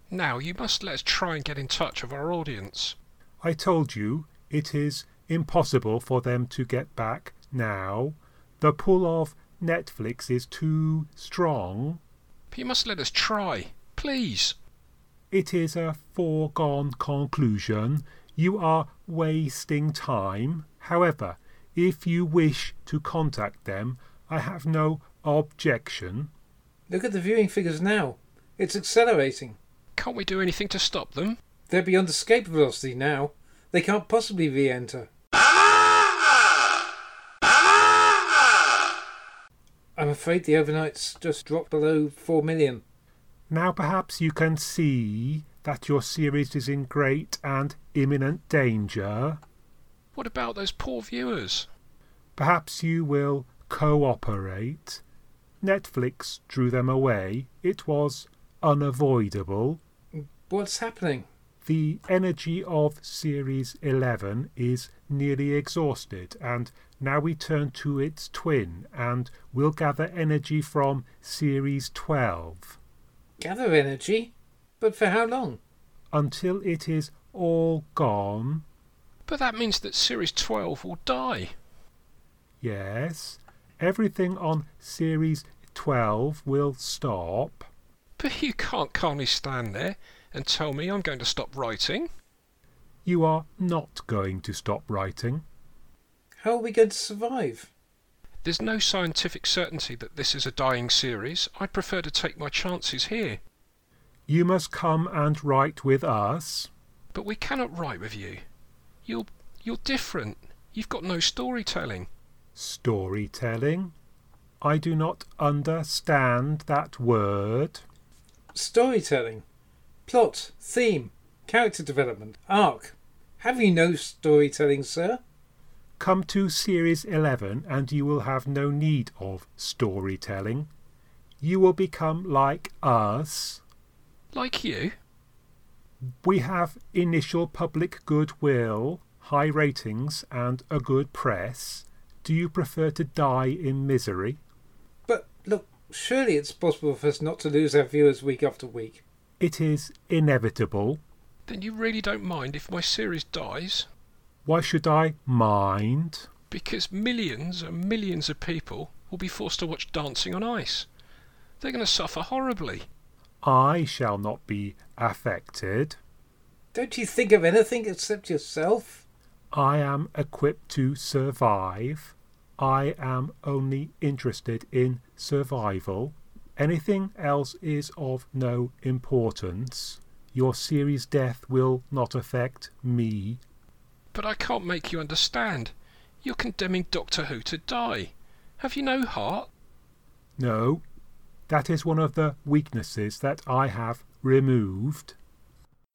Now, you must let us try and get in touch with our audience. I told you it is impossible for them to get back now. The pull of Netflix is too strong. But you must let us try. Please. It is a foregone conclusion. You are wasting time. However, if you wish to contact them, I have no objection. Look at the viewing figures now. It's accelerating. Can't we do anything to stop them? They're beyond escape velocity now. They can't possibly re-enter. I'm afraid the overnights just dropped below four million. Now perhaps you can see that your series is in great and imminent danger. What about those poor viewers? Perhaps you will cooperate. Netflix drew them away. It was unavoidable. What's happening? The energy of Series 11 is nearly exhausted, and now we turn to its twin and will gather energy from Series 12 Gather energy? But for how long? until it is all gone. But that means that Series 12 will die. Yes, everything on Series 12 will stop. But you can't calmly stand there and tell me I'm going to stop writing. You are not going to stop writing. How are we going to survive? There's no scientific certainty that this is a dying series. I prefer to take my chances here. You must come and write with us. But we cannot write with you. You're you're different. You've got no storytelling. Storytelling. I do not understand that word. storytelling, plot, theme, character development, arc. Have you no storytelling, sir? Come to Series 11 and you will have no need of storytelling. You will become like us. Like you? We have initial public goodwill, high ratings, and a good press. Do you prefer to die in misery? But look, surely it's possible for us not to lose our viewers week after week. It is inevitable. Then you really don't mind if my series dies? Why should I mind? Because millions and millions of people will be forced to watch Dancing on Ice. They're going to suffer horribly. I shall not be affected. Don't you think of anything except yourself? I am equipped to survive. I am only interested in survival. Anything else is of no importance. Your series death will not affect me. But I can't make you understand. You're condemning Doctor Who to die. Have you no heart? No, that is one of the weaknesses that I have removed.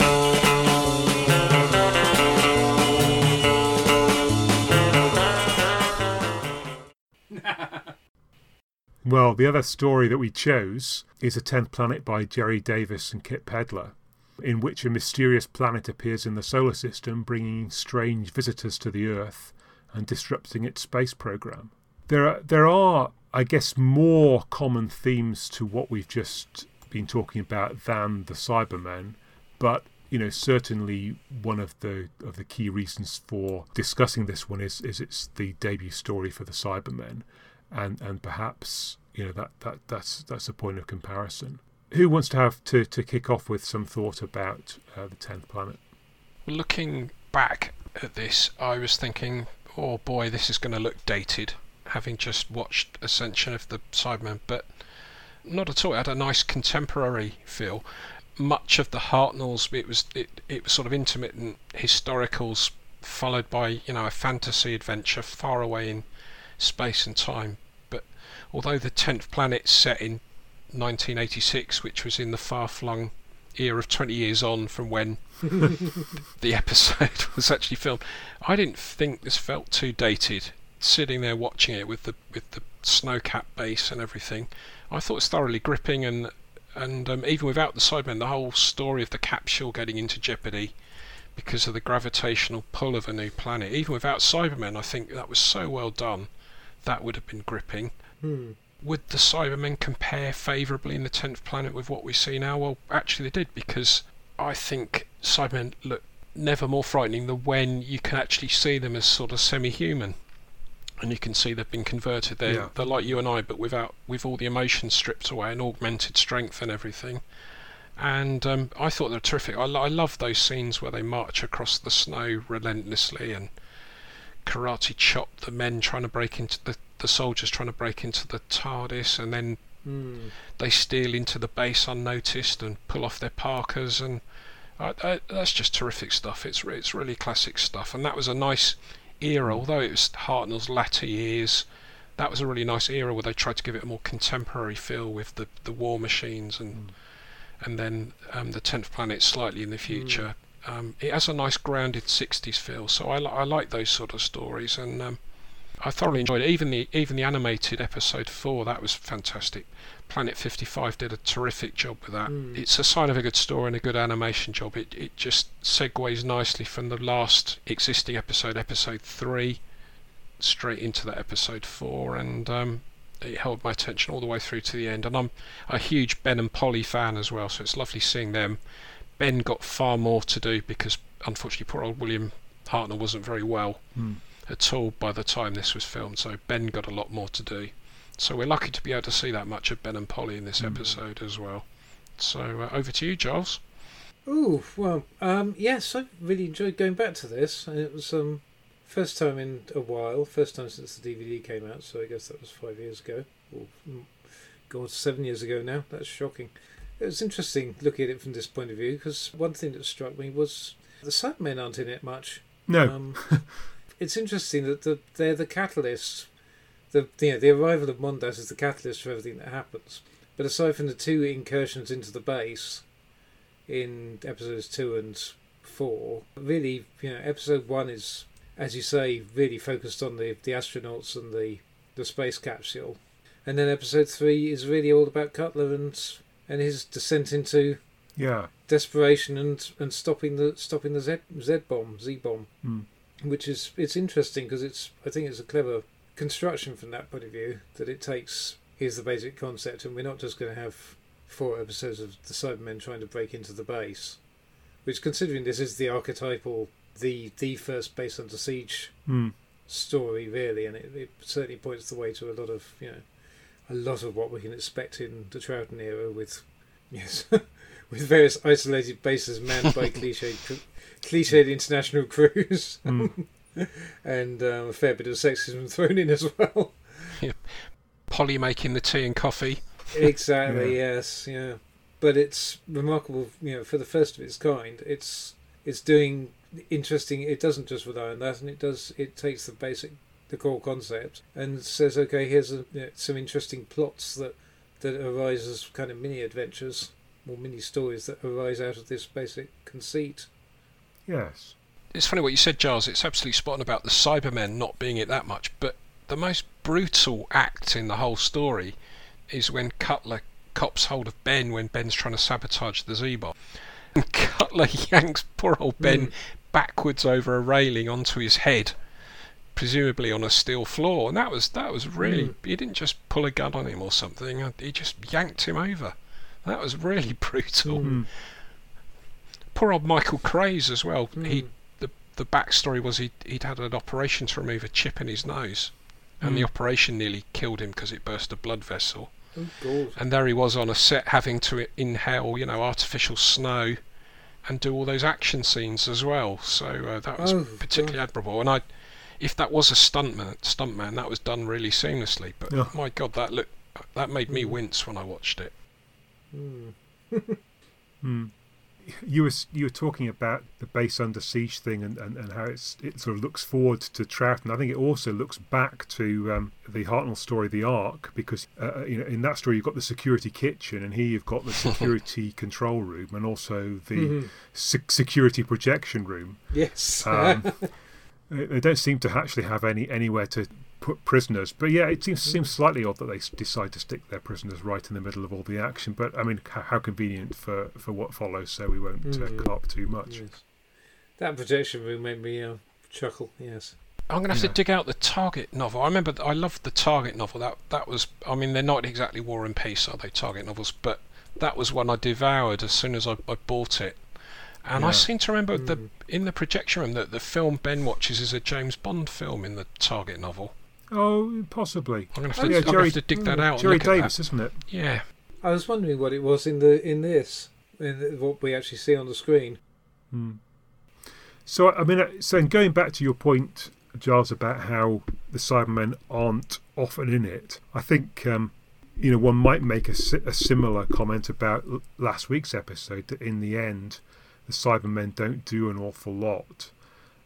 well, the other story that we chose is A Tenth Planet by Gerry Davis and Kit Pedler, in which a mysterious planet appears in the solar system, bringing strange visitors to the Earth and disrupting its space program. There are, there are, I guess, more common themes to what we've just been talking about than the Cybermen, but you know certainly one of the of the key reasons for discussing this one is is it's the debut story for the Cybermen, and and perhaps you know that that that's that's a point of comparison. Who wants to have to to kick off with some thought about uh, the tenth planet? Looking back at this, I was thinking, oh boy, this is going to look dated having just watched Ascension of the Cybermen, but not at all. It had a nice contemporary feel. Much of the Hartnells, it was it, it was sort of intermittent historicals followed by you know a fantasy adventure far away in space and time. But although the tenth planet's set in 1986, which was in the far-flung era of 20 years on from when the episode was actually filmed, I didn't think this felt too dated sitting there watching it with the with the snow capped base and everything, I thought it's thoroughly gripping and and um, even without the Cybermen, the whole story of the capsule getting into jeopardy because of the gravitational pull of a new planet, even without Cybermen, I think that was so well done. That would have been gripping. Hmm. Would the Cybermen compare favourably in the tenth planet with what we see now? Well, actually, they did because I think Cybermen look never more frightening than when you can actually see them as sort of semi-human and you can see they've been converted. They're, Yeah. they're like you and I, but without with all the emotions stripped away and augmented strength and everything. And um, I thought they were terrific. I, I love those scenes where they march across the snow relentlessly and karate chop the men trying to break into the the soldiers trying to break into the TARDIS, and then Hmm. they steal into the base unnoticed and pull off their parkas and I, I, that's just terrific stuff. It's it's really classic stuff, and that was a nice era. Although it was Hartnell's latter years, that was a really nice era where they tried to give it a more contemporary feel with the, the war machines and and then um, the tenth planet slightly in the future. Um, it has a nice grounded '60s feel, so I, li- I like those sort of stories, and um, I thoroughly enjoyed it. Even the even the animated episode four that was fantastic. Planet 55 did a terrific job with that. Mm. It's a sign of a good story and a good animation job. It it just segues nicely from the last existing episode, episode three, straight into that episode four, and um, it held my attention all the way through to the end. And I'm a huge Ben and Polly fan as well, so it's lovely seeing them. Ben got far more to do because unfortunately poor old William Hartnell wasn't very well Hmm. at all by the time this was filmed, so Ben got a lot more to do. So we're lucky to be able to see that much of Ben and Polly in this Mm. episode as well. So uh, over to you, Giles. Oh well, um, yes, I really enjoyed going back to this. And it was um, first time in a while, first time since the DVD came out. So I guess that was five years ago, or mm, God, seven years ago now. That's shocking. It was interesting looking at it from this point of view because one thing that struck me was the Cybermen aren't in it much. No, Um, it's interesting that the, they're the catalysts. The you know, the arrival of Mondas is the catalyst for everything that happens. But aside from the two incursions into the base in episodes two and four, really, you know, episode one is, as you say, really focused on the the astronauts and the the space capsule, and then episode three is really all about Cutler and and his descent into Yeah. desperation and and stopping the stopping the Z Z bomb Z bomb, Mm. which is it's interesting because it's I think it's a clever construction from that point of view that it takes here's the basic concept and we're not just going to have four episodes of the Cybermen trying to break into the base, which considering this is the archetypal the the first base under siege Mm. story really and it, it certainly points the way to a lot of you know a lot of what we can expect in the Troughton era with yes with various isolated bases manned by cliched cliched international crews. Mm. and um, a fair bit of sexism thrown in as well. Polly making the tea and coffee. exactly yes yeah. But it's remarkable you know for the first of its kind it's it's doing interesting it doesn't just rely on that and it does it takes the basic the core concept and says okay here's a, you know, some interesting plots that that arise as kind of mini adventures or mini stories that arise out of this basic conceit Yes. It's funny what you said, Giles. It's absolutely spot on about the Cybermen not being it that much, but the most brutal act in the whole story is when Cutler cops hold of Ben when Ben's trying to sabotage the Z-bomb. And Cutler yanks poor old Ben Mm. backwards over a railing onto his head, presumably on a steel floor. And that was that was really Mm. he didn't just pull a gun on him or something. uh, He just yanked him over. That was really brutal. Mm. Poor old Michael Craze as well. He Mm. the the backstory was he he'd had an operation to remove a chip in his nose, and the Mm. operation nearly killed him because it burst a blood vessel. oh god And there he was on a set having to inhale, you know, artificial snow, and do all those action scenes as well. So uh, that was Oh, particularly admirable. And I, if that was a stuntman, stuntman, that was done really seamlessly. But Yeah. my God, that look that made me wince when I watched it. Mm. Mm. You were you were talking about the base under siege thing and, and, and how it's it sort of looks forward to Troughton. I think it also looks back to um, the Hartnell story, The Ark, because uh, you know in that story you've got the security kitchen, and here you've got the security control room, and also the Mhm. se- security projection room. yes Um, they they don't seem to actually have any anywhere to put prisoners, but yeah, it seems seems slightly odd that they decide to stick their prisoners right in the middle of all the action. But I mean, how, how convenient for, for what follows, so we won't uh, Mm. carp too much. Yes. That projection room made me uh, chuckle. Yes. I'm gonna have Yeah. to dig out the Target novel. I remember I loved the Target novel. That that was. I mean, they're not exactly War and Peace, are they? Target novels, but that was one I devoured as soon as I, I bought it. And I seem to remember the Mm. in the projection room that the film Ben watches is a James Bond film in the Target novel. Oh, possibly. I'm gonna have Oh, to, yeah, I'm Gerry- have to dig that mm, out. and Gerry look at Davis, isn't it? Yeah. I was wondering what it was in the in this, in the, what we actually see on the screen. Hmm. So I mean, uh, so going back to your point, Giles, about how the Cybermen aren't often in it, I think um, you know one might make a, a similar comment about l- last week's episode that in the end, the Cybermen don't do an awful lot.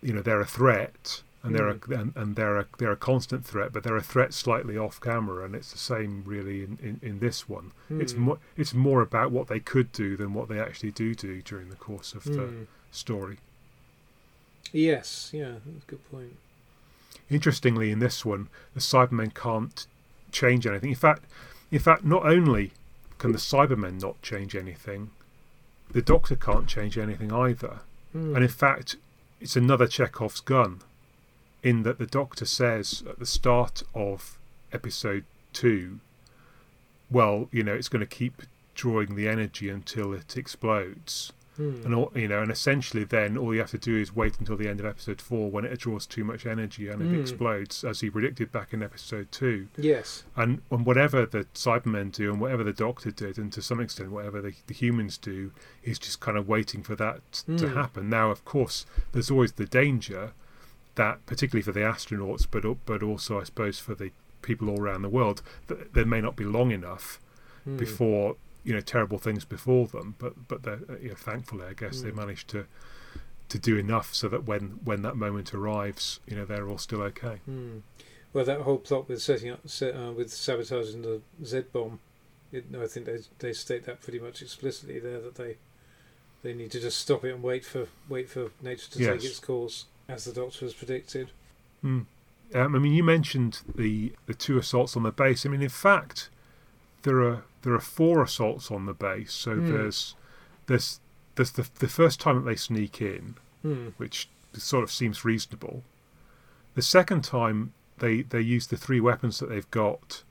You know, they're a threat. And they're a, and, and they're a they're a constant threat, but they're a threat slightly off camera, and it's the same really in, in, in this one. It's Hmm. more it's more about what they could do than what they actually do do during the course of the Hmm. story. Yes. Yeah. That's a good point. Interestingly, in this one, the Cybermen can't change anything. In fact, in fact, not only can the Cybermen not change anything, the Doctor can't change anything either. Hmm. And in fact, it's another Chekhov's gun, in that the Doctor says at the start of episode two, well, you know, it's going to keep drawing the energy until it explodes. Hmm. And all, you know, and essentially, then all you have to do is wait until the end of episode four when it draws too much energy and it Mm. explodes, as he predicted back in episode two. Yes. And and whatever the Cybermen do, and whatever the Doctor did, and to some extent whatever the, the humans do, is just kind of waiting for that to Mm. happen. Now, of course, there's always the danger that, particularly for the astronauts, but but also I suppose for the people all around the world, that there may not be long enough Hmm. before you know terrible things before them. But but they're, uh, you know, thankfully, I guess they Mm. managed to to do enough so that when when that moment arrives, you know they're all still okay. Hmm. Well, that whole plot with setting up, uh, with sabotaging the Z bomb I think they they state that pretty much explicitly there that they they need to just stop it and wait for wait for nature to take its course, as the Doctor has predicted. Mm. Um, I mean, you mentioned the the two assaults on the base. I mean, in fact, there are there are four assaults on the base. So Hmm. there's there's there's the the first time that they sneak in, Hmm. which sort of seems reasonable. The second time they they use the three weapons that they've got,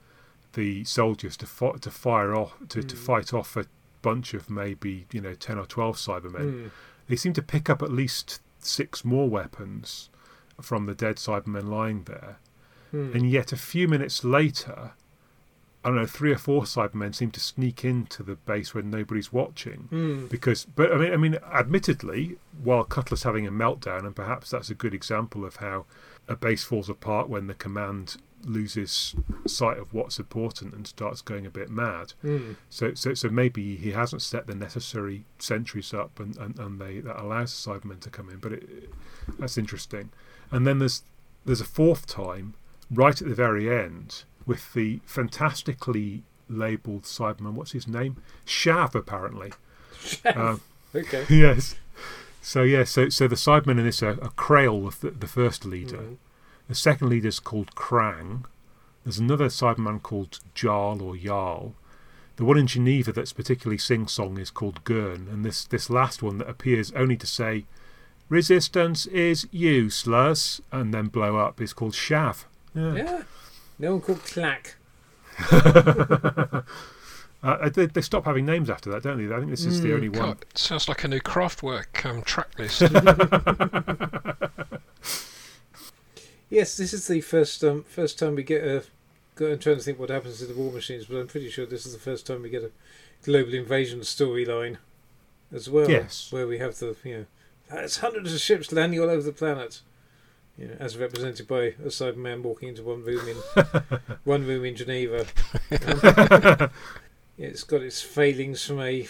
the soldiers to fi- to fire off to, to Mm. fight off a bunch of maybe you know ten or twelve Cybermen. Hmm. They seem to pick up at least six more weapons from the dead Cybermen lying there. Hmm. And yet, a few minutes later, I don't know, three or four Cybermen seem to sneak into the base when nobody's watching. Hmm. Because, but I mean, I mean, admittedly, while Cutler's having a meltdown, and perhaps that's a good example of how a base falls apart when the command loses sight of what's important and starts going a bit mad. Hmm. So, so, so maybe he hasn't set the necessary sentries up, and, and, and they that allows the Cybermen to come in. But it, that's interesting. And then there's there's a fourth time, right at the very end, with the fantastically labelled Cyberman. What's his name? Shav, apparently. Um, okay. yes. So yeah, so so the Cybermen in this are, are Krail, the, the first leader. Hmm. The second leader is called Krang. There's another Cyberman called Jarl or Jarl. The one in Geneva that's particularly sing-song is called Gern, and this, this last one that appears only to say "Resistance is useless" and then blow up is called Shav. Yeah. Yeah. No one called Clack. Uh, they, they stop having names after that, don't they? I think this is the Mm, only one. God, sounds like a new Kraftwerk um, track list. Yes, this is the first um, first time we get a. go- I'm trying to think what happens to the war machines, but I'm pretty sure this is the first time we get a global invasion storyline as well. Yes. where we have the you know, there's hundreds of ships landing all over the planet. You know, as represented by a Cyberman walking into one room in one room in Geneva. Um, it's got its failings from a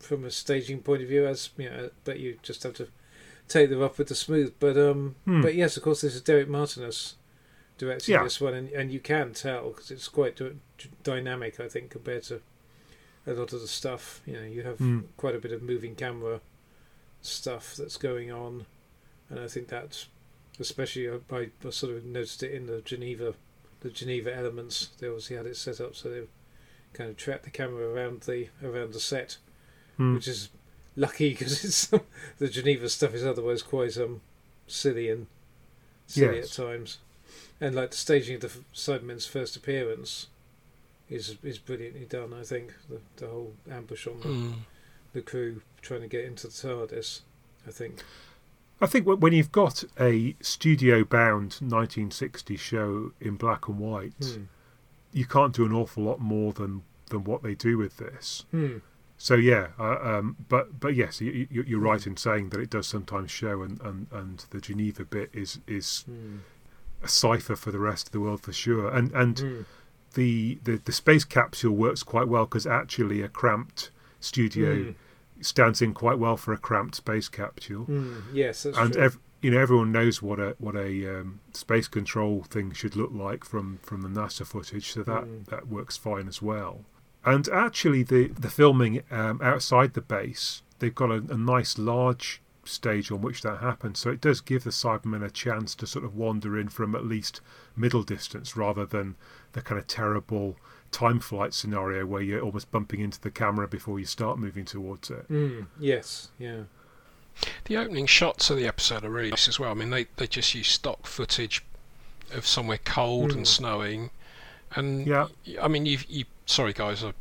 from a staging point of view, as you know, but you just have to take them up with the smooth. But um, Hmm. but yes, of course, this is Derek Martinus directing Yeah. this one, and, and you can tell because it's quite d- d- dynamic, I think, compared to a lot of the stuff. You know, you have Hmm. quite a bit of moving camera stuff that's going on, and I think that's especially I, I, I sort of noticed it in the Geneva, the Geneva elements. They obviously had it set up so they kind of track the camera around the around the set, Hmm. which is lucky because it's the Geneva stuff is otherwise quite um silly and silly Yes. at times, and like the staging of the Cybermen's first appearance is is brilliantly done. I think the the whole ambush on the, Mm. the crew trying to get into the TARDIS. I think. I think when you've got a studio-bound 1960 show in black and white, Hmm. you can't do an awful lot more than than what they do with this. Hmm. So yeah, uh, um, but but yes, you, you, you're right in saying that it does sometimes show, and, and, and the Geneva bit is is Hmm. a cipher for the rest of the world for sure. And and Hmm. the, the the space capsule works quite well because actually a cramped studio Hmm. Stands in quite well for a cramped space capsule. Hmm. Yes, that's and ev- you know everyone knows what a what a um, space control thing should look like from from the NASA footage, so that Mm. that works fine as well. And actually, the the filming um, outside the base, they've got a, a nice large stage on which that happens, so it does give the Cybermen a chance to sort of wander in from at least middle distance, rather than the kind of terrible time flight scenario where you're almost bumping into the camera before you start moving towards it. Hmm. Yes. Yeah. The opening shots of the episode are really nice as well. I mean, they, they just use stock footage of somewhere cold Mm. and snowing, and Yeah. I mean, you you sorry guys, I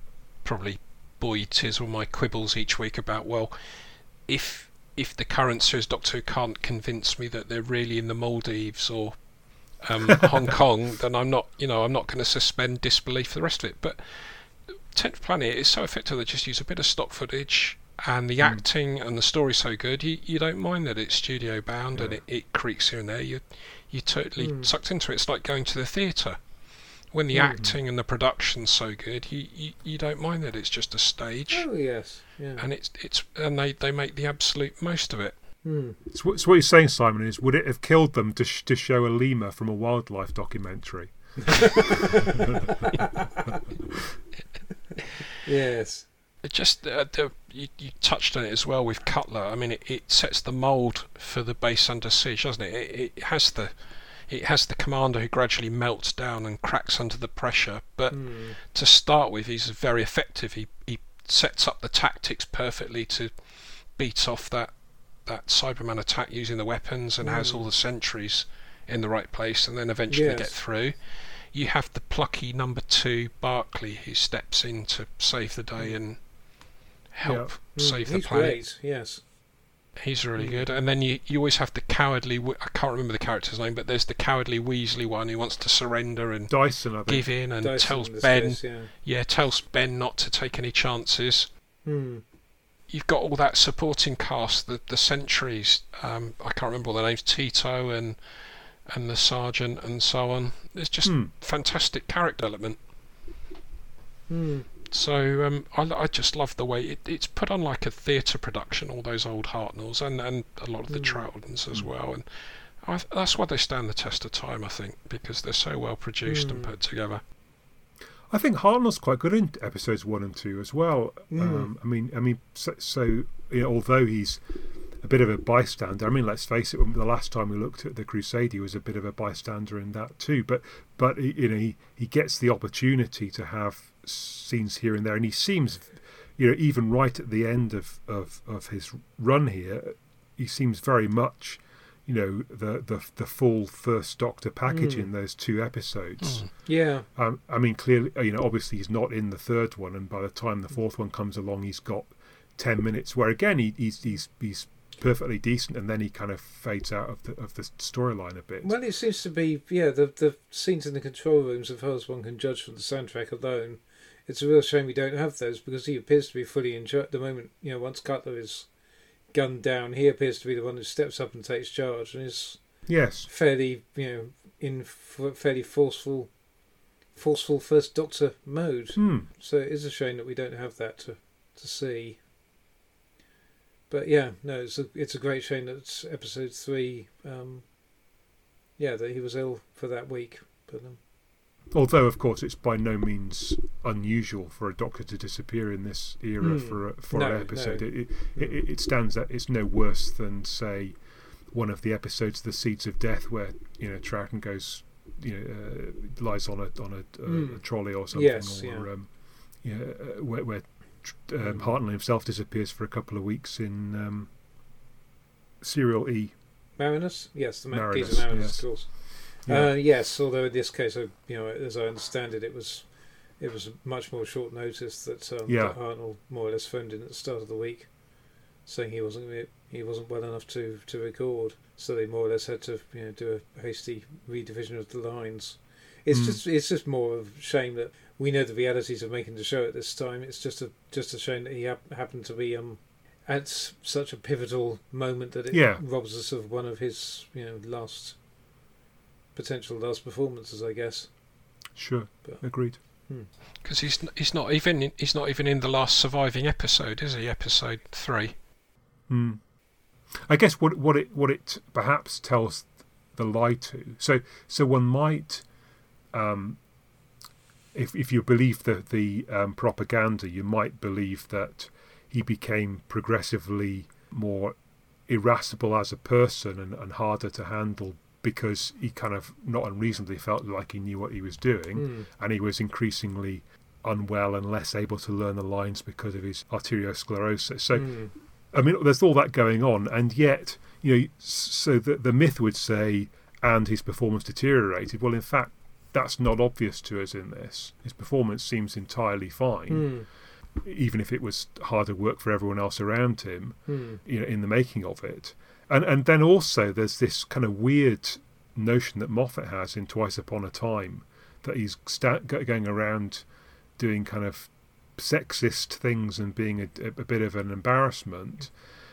probably bore you to tears with my quibbles each week about well, if if the current series Doctor Who can't convince me that they're really in the Maldives or um, Hong Kong, then I'm not you know I'm not going to suspend disbelief for the rest of it. But Tenth Planet is so effective. They just use a bit of stock footage. And the Mm. acting and the story so good, you, you don't mind that it's studio bound and it, it creaks here and there. You you're totally Mm. sucked into it. It's like going to the theatre when the Mm. acting and the production's so good, you, you, you don't mind that it's just a stage, Oh yes. Yeah. and it's it's and they, they make the absolute most of it. Hmm. So, what- so what you're saying, Simon, is would it have killed them to, sh- to show a lemur from a wildlife documentary? Yes. It just uh, the, you, you touched on it as well with Cutler. I mean, it, it sets the mould for the base under siege, doesn't it? it? It has the it has the commander who gradually melts down and cracks under the pressure. But Mm. to start with, he's very effective. He he sets up the tactics perfectly to beat off that that Cyberman attack using the weapons and has Mm. all the sentries in the right place, and then eventually Yes. get through. You have the plucky number two Barclay who steps in to save the day and help Mm, save the he's planet. great. Yes. He's really Mm. good. And then you, you always have the cowardly. I can't remember the character's name, but there's the cowardly Weasley one who wants to surrender and Dyson, give in and Dyson tells Ben, case, yeah. yeah, tells Ben not to take any chances. Hmm. You've got all that supporting cast, the the sentries. Um, I can't remember all their names. Tito and and the sergeant and so on. It's just Hmm. fantastic character development. Hmm. So um, I, I just love the way it, it's put on like a theatre production. All those old Hartnells and, and a lot of the Mm. Troughtons as well, and I, that's why they stand the test of time. I think because they're so well produced and Mm. put together. I think Hartnell's quite good in episodes one and two as well. Mm. Um, I mean, I mean, so, so you know, although he's a bit of a bystander. I mean, let's face it. The last time we looked at the Crusade, he was a bit of a bystander in that too. But but you know, he, he gets the opportunity to have scenes here and there, and he seems, you know, even right at the end of of, of his run here, he seems very much. You know the, the the full first Doctor package Mm. in those two episodes. Mm. Yeah. Um, I mean, clearly, you know, obviously he's not in the third one, and by the time the fourth one comes along, he's got ten minutes. Where again, he, he's he's he's perfectly decent, and then he kind of fades out of the of the storyline a bit. Well, it seems to be yeah. The the scenes in the control rooms, as far as one can judge from the soundtrack alone, it's a real shame we don't have those because he appears to be fully in charge. The moment you know, once Cutler is gunned down, he appears to be the one who steps up and takes charge and is yes, fairly you know in f- fairly forceful, forceful first Doctor mode. hmm. So it is a shame that we don't have that to to see. But yeah, no, it's a it's a great shame that episode three. Um, yeah, that he was ill for that week. But um, although of course it's by no means unusual for a Doctor to disappear in this era Hmm. for a, for No, an episode. no. It, it, it it stands that it's no worse than say one of the episodes, "The Seeds of Death," where you know Troughton goes, you know, uh, lies on a on a, Hmm. a trolley or something, Yes, or yeah. um, you know, uh, where, where um. Hartnell himself disappears for a couple of weeks in um, Serial E. Marinus, yes, the Marinus, Peter Marinus, yes. of course. Yeah. Uh, yes, although in this case, uh, you know, as I understand it, it was it was much more short notice that, um, Yeah. that Hartnell more or less phoned in at the start of the week, saying he wasn't he wasn't well enough to, to record, so they more or less had to you know do a hasty redivision of the lines. It's Mm. just it's just more of a shame that we know the realities of making the show at this time. It's just a just a shame that he hap- happened to be um at such a pivotal moment that it Yeah. robs us of one of his you know last potential last performances, I guess. Sure, But- agreed. Because he's he's not even in, he's not even in the last surviving episode, is he? Episode three. Hmm. I guess what what it what it perhaps tells the lie to. So so one might, um, if if you believe the the um, propaganda, you might believe that he became progressively more irascible as a person and, and harder to handle because he kind of not unreasonably felt like he knew what he was doing Hmm. and he was increasingly unwell and less able to learn the lines because of his arteriosclerosis. So Hmm. I mean, there's all that going on, and yet, you know, so the, the myth would say, and his performance deteriorated. Well, in fact, that's not obvious to us in this. His performance seems entirely fine, Hmm. even if it was harder work for everyone else around him, Hmm. you know, in the making of it. And and then also there's this kind of weird notion that Moffat has in Twice Upon a Time that he's sta- going around doing kind of sexist things and being a, a bit of an embarrassment.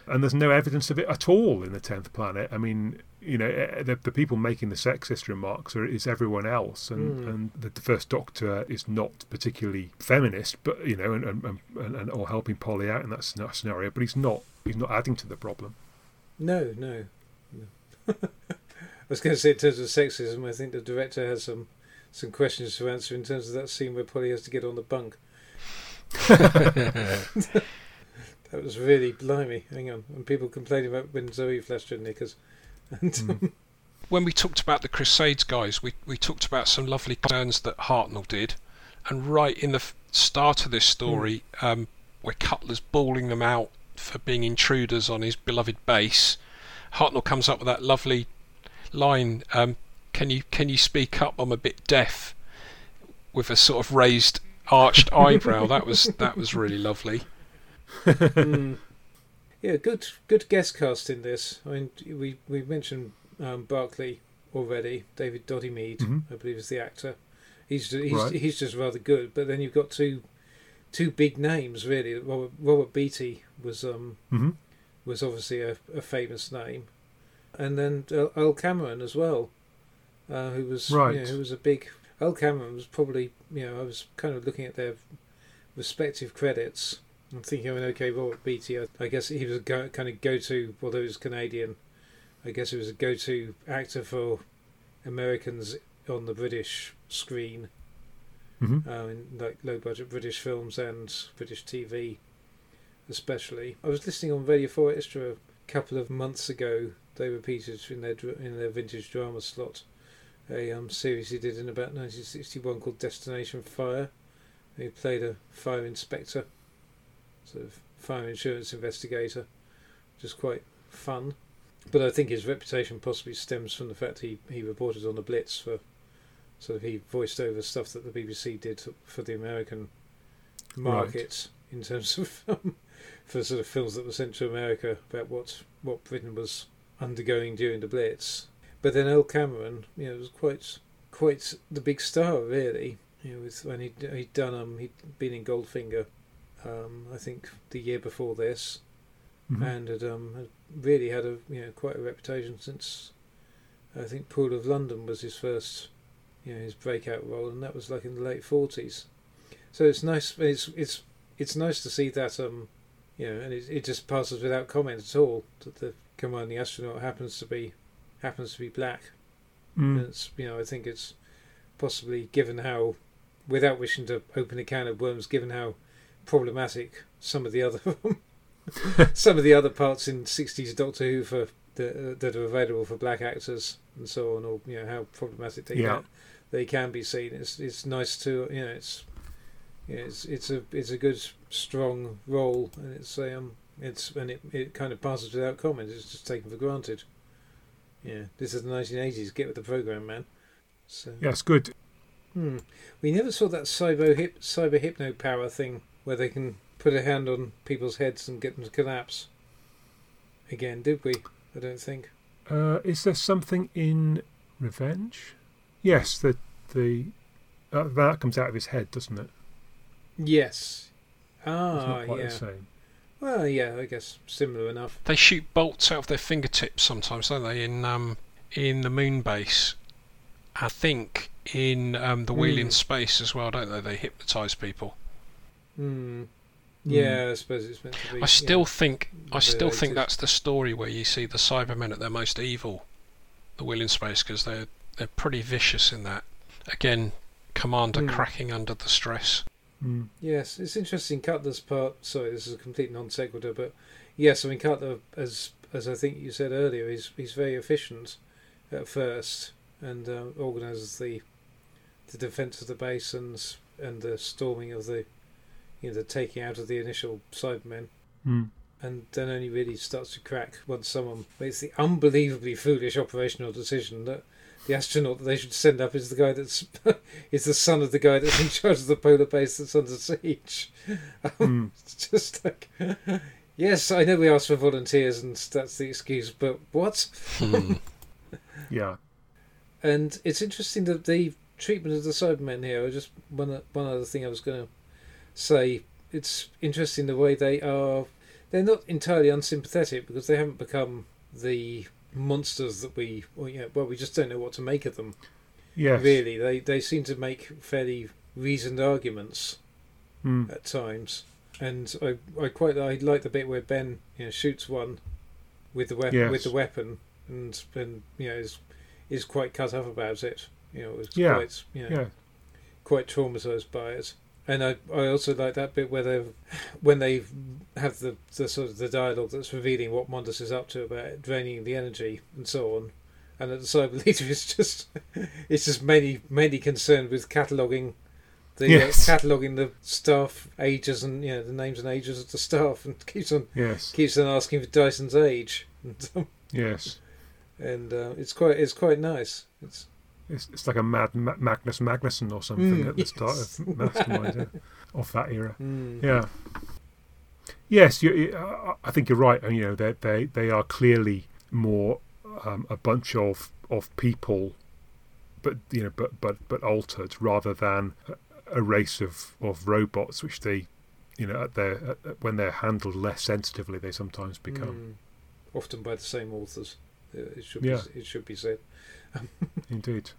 And there's no evidence of it at all in the Tenth Planet. I mean, you know, eh, the, the people making the sexist remarks are is everyone else, and, Mm. and the, the First Doctor is not particularly feminist, but you know, and, and, and, and or helping Polly out in that scenario. But he's not he's not adding to the problem. No, no. no. I was going to say in terms of sexism, I think the director has some some questions to answer in terms of that scene where Polly has to get on the bunk. that was really blimey. Hang on, and people complaining about when Zoe flashed her knickers. And Mm. when we talked about the Crusades guys, we, we talked about some lovely turns that Hartnell did, and right in the f- start of this story, um, where Cutler's bawling them out for being intruders on his beloved base, Hartnell comes up with that lovely line: um, "Can you can you speak up? I'm a bit deaf," with a sort of raised, arched eyebrow. That was that was really lovely. Mm. Yeah, good good guest cast in this. I mean, we we mentioned um, Barclay already. David Dodimead, Mhm. I believe, is the actor. He's he's Right. he's just rather good. But then you've got two two big names really. Robert, Robert Beatty was um hmm was obviously a, a famous name, and then Earl Cameron as well, uh, who was you know, who was a big. Earl Cameron was probably you know I was kind of looking at their respective credits. I'm thinking, I mean, okay, Robert Beatty. I, I guess he was a go, kind of go-to, although he was Canadian. I guess he was a go-to actor for Americans on the British screen, hmm uh, in like low-budget British films and British TV, especially. I was listening on Radio Four Extra a couple of months ago. They repeated in their in their vintage drama slot a um, series he did in about 1961 called Destination Fire. He played a fire inspector, sort of fire insurance investigator, which is quite fun. But I think his reputation possibly stems from the fact he, he reported on the Blitz for sort of he voiced over stuff that the BBC did for the American market in terms of um, for sort of films that were sent to America about what what Britain was undergoing during the Blitz. But then Earl Cameron, you know, was quite quite the big star really. You know, with when he he'd done um he'd been in Goldfinger, um I think the year before this, hmm and had um had really had a you know quite a reputation since I think Pool of London was his first you know his breakout role, and that was like in the late forties. So it's nice. It's it's it's nice to see that um you know, and it it just passes without comment at all that the commanding astronaut happens to be happens to be black. And Mm. it's you know I think it's possibly given how, without wishing to open a can of worms, given how problematic some of the other some of the other parts in '60s Doctor Who for the, uh, that are available for black actors and so on, or you know how problematic they Yeah. can, they can be seen. It's it's nice to you know it's it's it's a it's a good strong role, and it's um it's and it it kind of passes without comment. It's just taken for granted. Yeah, this is the 1980s. Get with the program, man. So Yes, good. Hmm. We never saw that cyber hip, cyber hypno power thing where they can put a hand on people's heads and get them to collapse. Again, did we? I don't think. Uh, is there something in Revenge? Yes, the the uh, that comes out of his head, doesn't it? Yes. It's Ah, not quite yeah. the same. Well, yeah, I guess similar enough. They shoot bolts out of their fingertips sometimes, don't they? In um, in the moon base, I think in um, the Wheel in Hmm. Space as well, don't they? They hypnotise people. Hmm. Yeah, I suppose it's meant to be. I still yeah. think I still think that's the story where you see the Cybermen at their most evil, the Wheel in Space, because they're they're pretty vicious in that. Again, Commander Hmm. cracking under the stress. Mm. Yes, it's interesting. Cutler's part. Sorry, this is a complete non sequitur, but yes, I mean Cutler, as as I think you said earlier, he's he's very efficient at first and uh, organises the the defence of the base and and the storming of the you know the taking out of the initial Cybermen. Mm. And then only really starts to crack once someone makes the unbelievably foolish operational decision that the astronaut that they should send up is the guy that's is the son of the guy that's in charge of the polar base that's under siege. Mm. It's just like, yes, I know we asked for volunteers and that's the excuse, but what? Hmm. Yeah. And it's interesting that the treatment of the Cybermen here. Just one one other thing I was going to say. It's interesting the way they are. They're not entirely unsympathetic because they haven't become the monsters that we. Well, yeah, well, we just don't know what to make of them. Yes. Really, they they seem to make fairly reasoned arguments Mm. at times, and I I quite I like the bit where Ben you know shoots one with the weapon Yes. with the weapon and and you know is is quite cut up about it. You know, was Yeah. quite you know Yeah. quite traumatized by it. And I, I also like that bit where they, when they have the, the sort of the dialogue that's revealing what Mondas is up to about draining the energy and so on, and that the cyber leader is just, it's just mainly mainly concerned with cataloguing, the Yes. uh, cataloguing the staff ages and you know the names and ages of the staff, and keeps on Yes, keeps on asking for Dyson's age, and, yes. and uh, it's quite it's quite nice. It's It's, it's like a mad Ma- Magnus Magnusson or something Mm, at the start of Mastermind yeah, of that era. mm, Yeah. Yes, you, you- I- I think you're right. and, You know, they they they are clearly more um, a bunch of of people, but you know, but but but altered rather than a, race of of robots, which they, you know, at their at, at- when they're handled less sensitively, they sometimes become. mm, often by the same authors. uh, It should Yeah. be, it should be said. Indeed.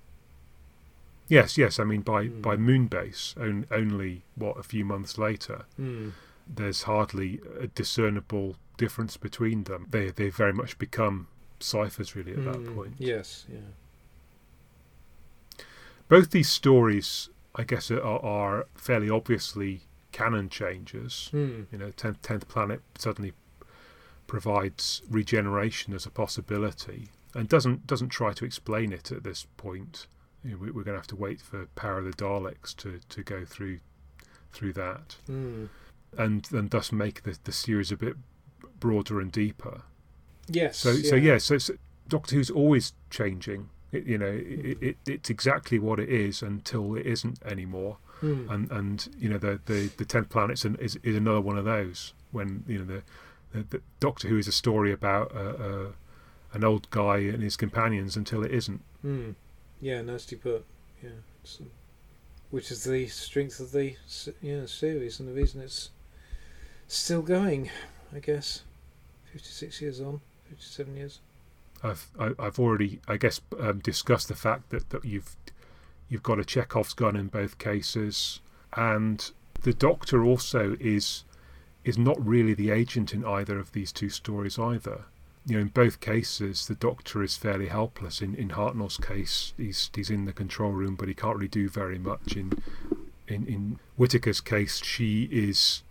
Yes, yes. I mean, by Mm. by Moonbase, on, only what a few months later, Mm. there's hardly a discernible difference between them. They they very much become ciphers really at that Mm, point. Yes, yeah. Both these stories, I guess, are, are fairly obviously canon changes. Mm. You know, tenth tenth planet suddenly provides regeneration as a possibility, and doesn't doesn't try to explain it at this point. You know, we, we're going to have to wait for Power of the Daleks to, to go through through that, Mm. and and thus make the the series a bit broader and deeper. Yes. So so yeah, so, so Doctor Who's always changing. It, you know, it, it, it's exactly what it is until it isn't anymore. Mm. And and you know the the the tenth planets an, is is another one of those when you know the the, the Doctor Who is a story about uh, uh, an old guy and his companions until it isn't. Mm. Yeah, nicely put. Yeah. Um, which is the strength of the yeah series and the reason it's still going, I guess. 56 years on, 57 years. I've I, I've already I guess um, discussed the fact that, that you've you've got a Chekhov's gun in both cases, and the Doctor also is is not really the agent in either of these two stories either. You know, in both cases, the Doctor is fairly helpless. In in Hartnell's case, he's he's in the control room, but he can't really do very much. In in in Whittaker's case, she is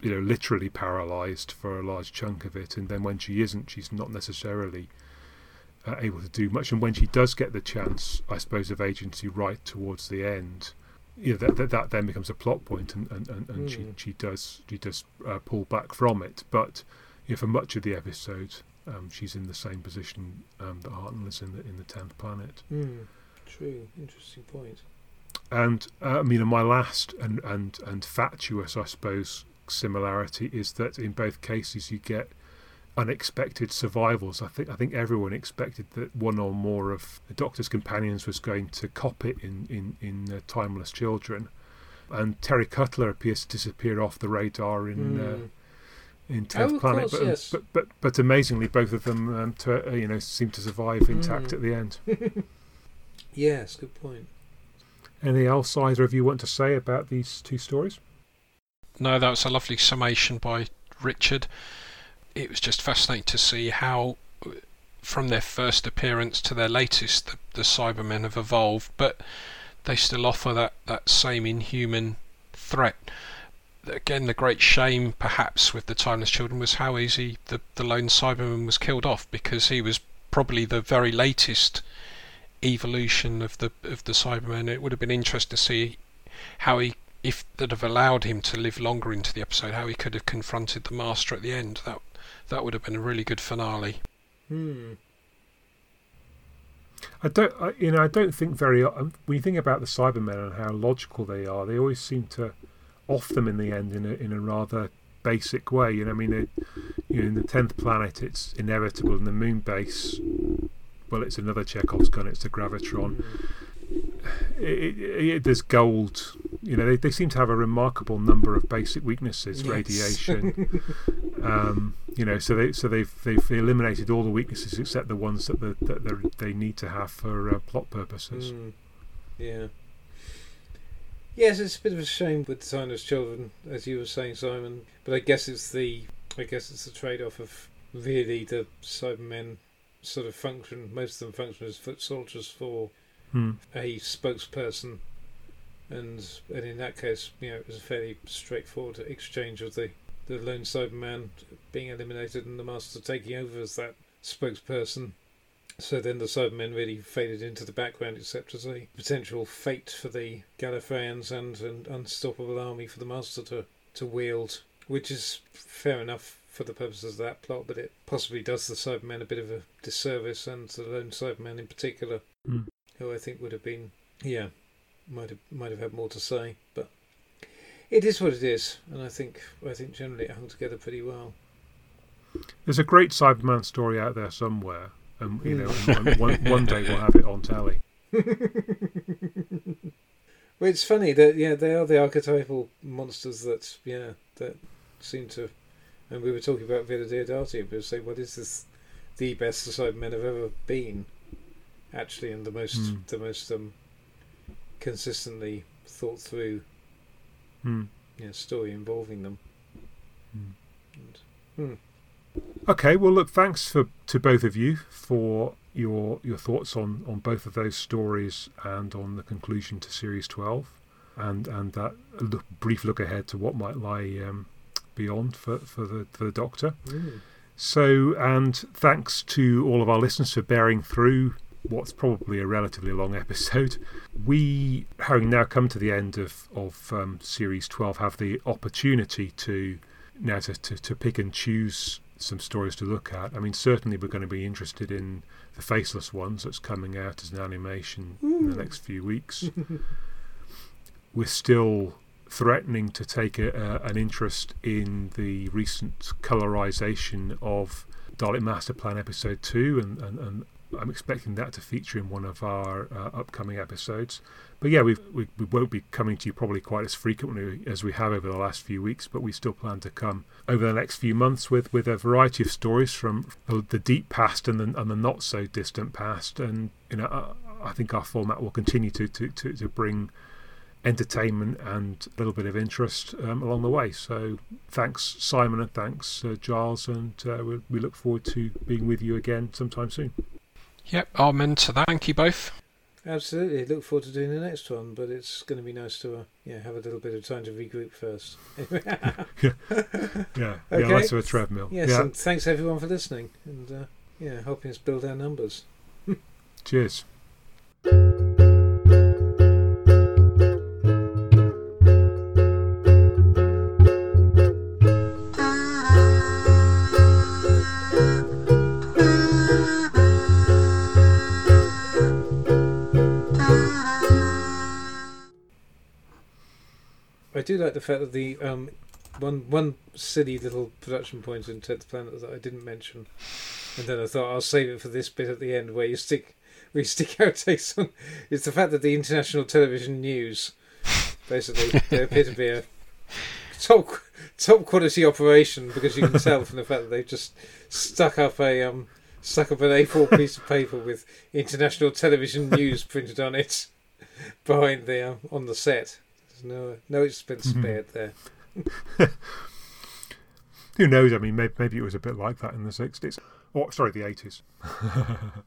you know literally paralyzed for a large chunk of it, and then when she isn't, she's not necessarily uh, able to do much. And when she does get the chance, I suppose, of agency right towards the end, you know, that, that that then becomes a plot point, and and, and, and she Mm. she does she does uh, pull back from it. But you know, for much of the episode, um, she's in the same position um, that Hartnell is in the in the tenth planet. Mm. True. Interesting point. And uh, I mean, my last and, and, and fatuous, I suppose, similarity is that in both cases you get unexpected survivals. I think I think everyone expected that one or more of the Doctor's companions was going to cop it in in in uh, Timeless Children, and Terry Cutler appears to disappear off the radar in. Uh, Mm. In Tenth Oh, Planet, course, but, yes. but but but amazingly, both of them um, to, uh, you know seem to survive intact Mm. at the end. Yes, good point. Anything else either of you want to say about these two stories? No, that was a lovely summation by Richard. It was just fascinating to see how, uh, from their first appearance to their latest, the, the Cybermen have evolved, but they still offer that, that same inhuman threat. Again, the great shame, perhaps, with the Timeless Children was how easy the, the lone Cyberman was killed off because he was probably the very latest evolution of the of the Cybermen. It would have been interesting to see how he if they'd have allowed him to live longer into the episode, how he could have confronted the Master at the end. That that would have been a really good finale. Hmm. I don't, I, you know, I don't think very. Um, when you think about the Cybermen and how logical they are, they always seem to off them in the end in a in a rather basic way. You know, I mean, they, you know, in the tenth planet, it's inevitable. In the moon base, well, it's another Chekhov's gun. It's the gravitron. It, it, it, there's gold. You know, they, they seem to have a remarkable number of basic weaknesses. Yes. Radiation. um, you know, so they so they've they've eliminated all the weaknesses except the ones that the, that they need to have for uh, plot purposes. Mm. Yeah. Yes, it's a bit of a shame with Timeless Children, as you were saying, Simon. But I guess it's the, I guess it's the trade-off of really the Cybermen sort of function. Most of them function as foot soldiers for Hmm. a spokesperson, and and in that case, you know, it was a fairly straightforward exchange of the the lone Cyberman being eliminated and the Master taking over as that spokesperson. So then the Cybermen really faded into the background, except as a potential fate for the Gallifreyans and an unstoppable army for the Master to, to wield, which is fair enough for the purposes of that plot, but it possibly does the Cybermen a bit of a disservice, and the lone Cyberman in particular, Mm. who I think would have been, yeah, might have might have had more to say, but it is what it is, and I think I think generally it hung together pretty well. There's a great Cyberman story out there somewhere, and you know, and one, one day we'll have it on telly. Well, it's funny that yeah, they are the archetypal monsters that yeah that seem to, and we were talking about Villa Diodati, but say what is this the best the Cybermen have ever been, actually, and the most Hmm. the most um consistently thought through Hmm. you know, story involving them. Hmm. And, hmm. Okay, well, look, thanks for to both of you for your your thoughts on, on both of those stories and on the conclusion to series twelve, and and that look, brief look ahead to what might lie um, beyond for, for the for the Doctor. Hmm. So, and thanks to all of our listeners for bearing through what's probably a relatively long episode. We, having now come to the end of, of um, series 12, have the opportunity to now to, to, to pick and choose some stories to look at. I mean, certainly we're going to be interested in the Faceless Ones that's coming out as an animation in the hmm. next few weeks. We're still threatening to take a, a, an interest in the recent colorization of Dalek Master Plan Episode 2, and, and, and I'm expecting that to feature in one of our uh, upcoming episodes. But yeah, we, we won't be coming to you probably quite as frequently as we have over the last few weeks, but we still plan to come over the next few months with, with a variety of stories from the, the deep past and the, and the not so distant past. And you know, I, I think our format will continue to, to, to, to bring entertainment and a little bit of interest um, along the way. So thanks, Simon, and thanks, uh, Giles, and uh, we, we look forward to being with you again sometime soon. Yep, I'm into that. Thank you both. Absolutely, look forward to doing the next one, but it's going to be nice to uh, yeah have a little bit of time to regroup first. Yeah, yeah, Okay. let's do a treadmill. yes, yeah, and thanks everyone for listening and uh, yeah helping us build our numbers. cheers. Do like the fact that the um, one one silly little production point in Tenth Planet that I didn't mention, and then I thought I'll save it for this bit at the end where you stick you stick outtakes on. It's the fact that the international television news, basically, they appear to be a top top quality operation because you can tell from the fact that they've just stuck up a um stuck up an A4 piece of paper with international television news printed on it behind the um, on the set. There's no no expense Mhm. spared there. Who knows? I mean, maybe, maybe it was a bit like that in the 60s. Or, sorry, the 80s.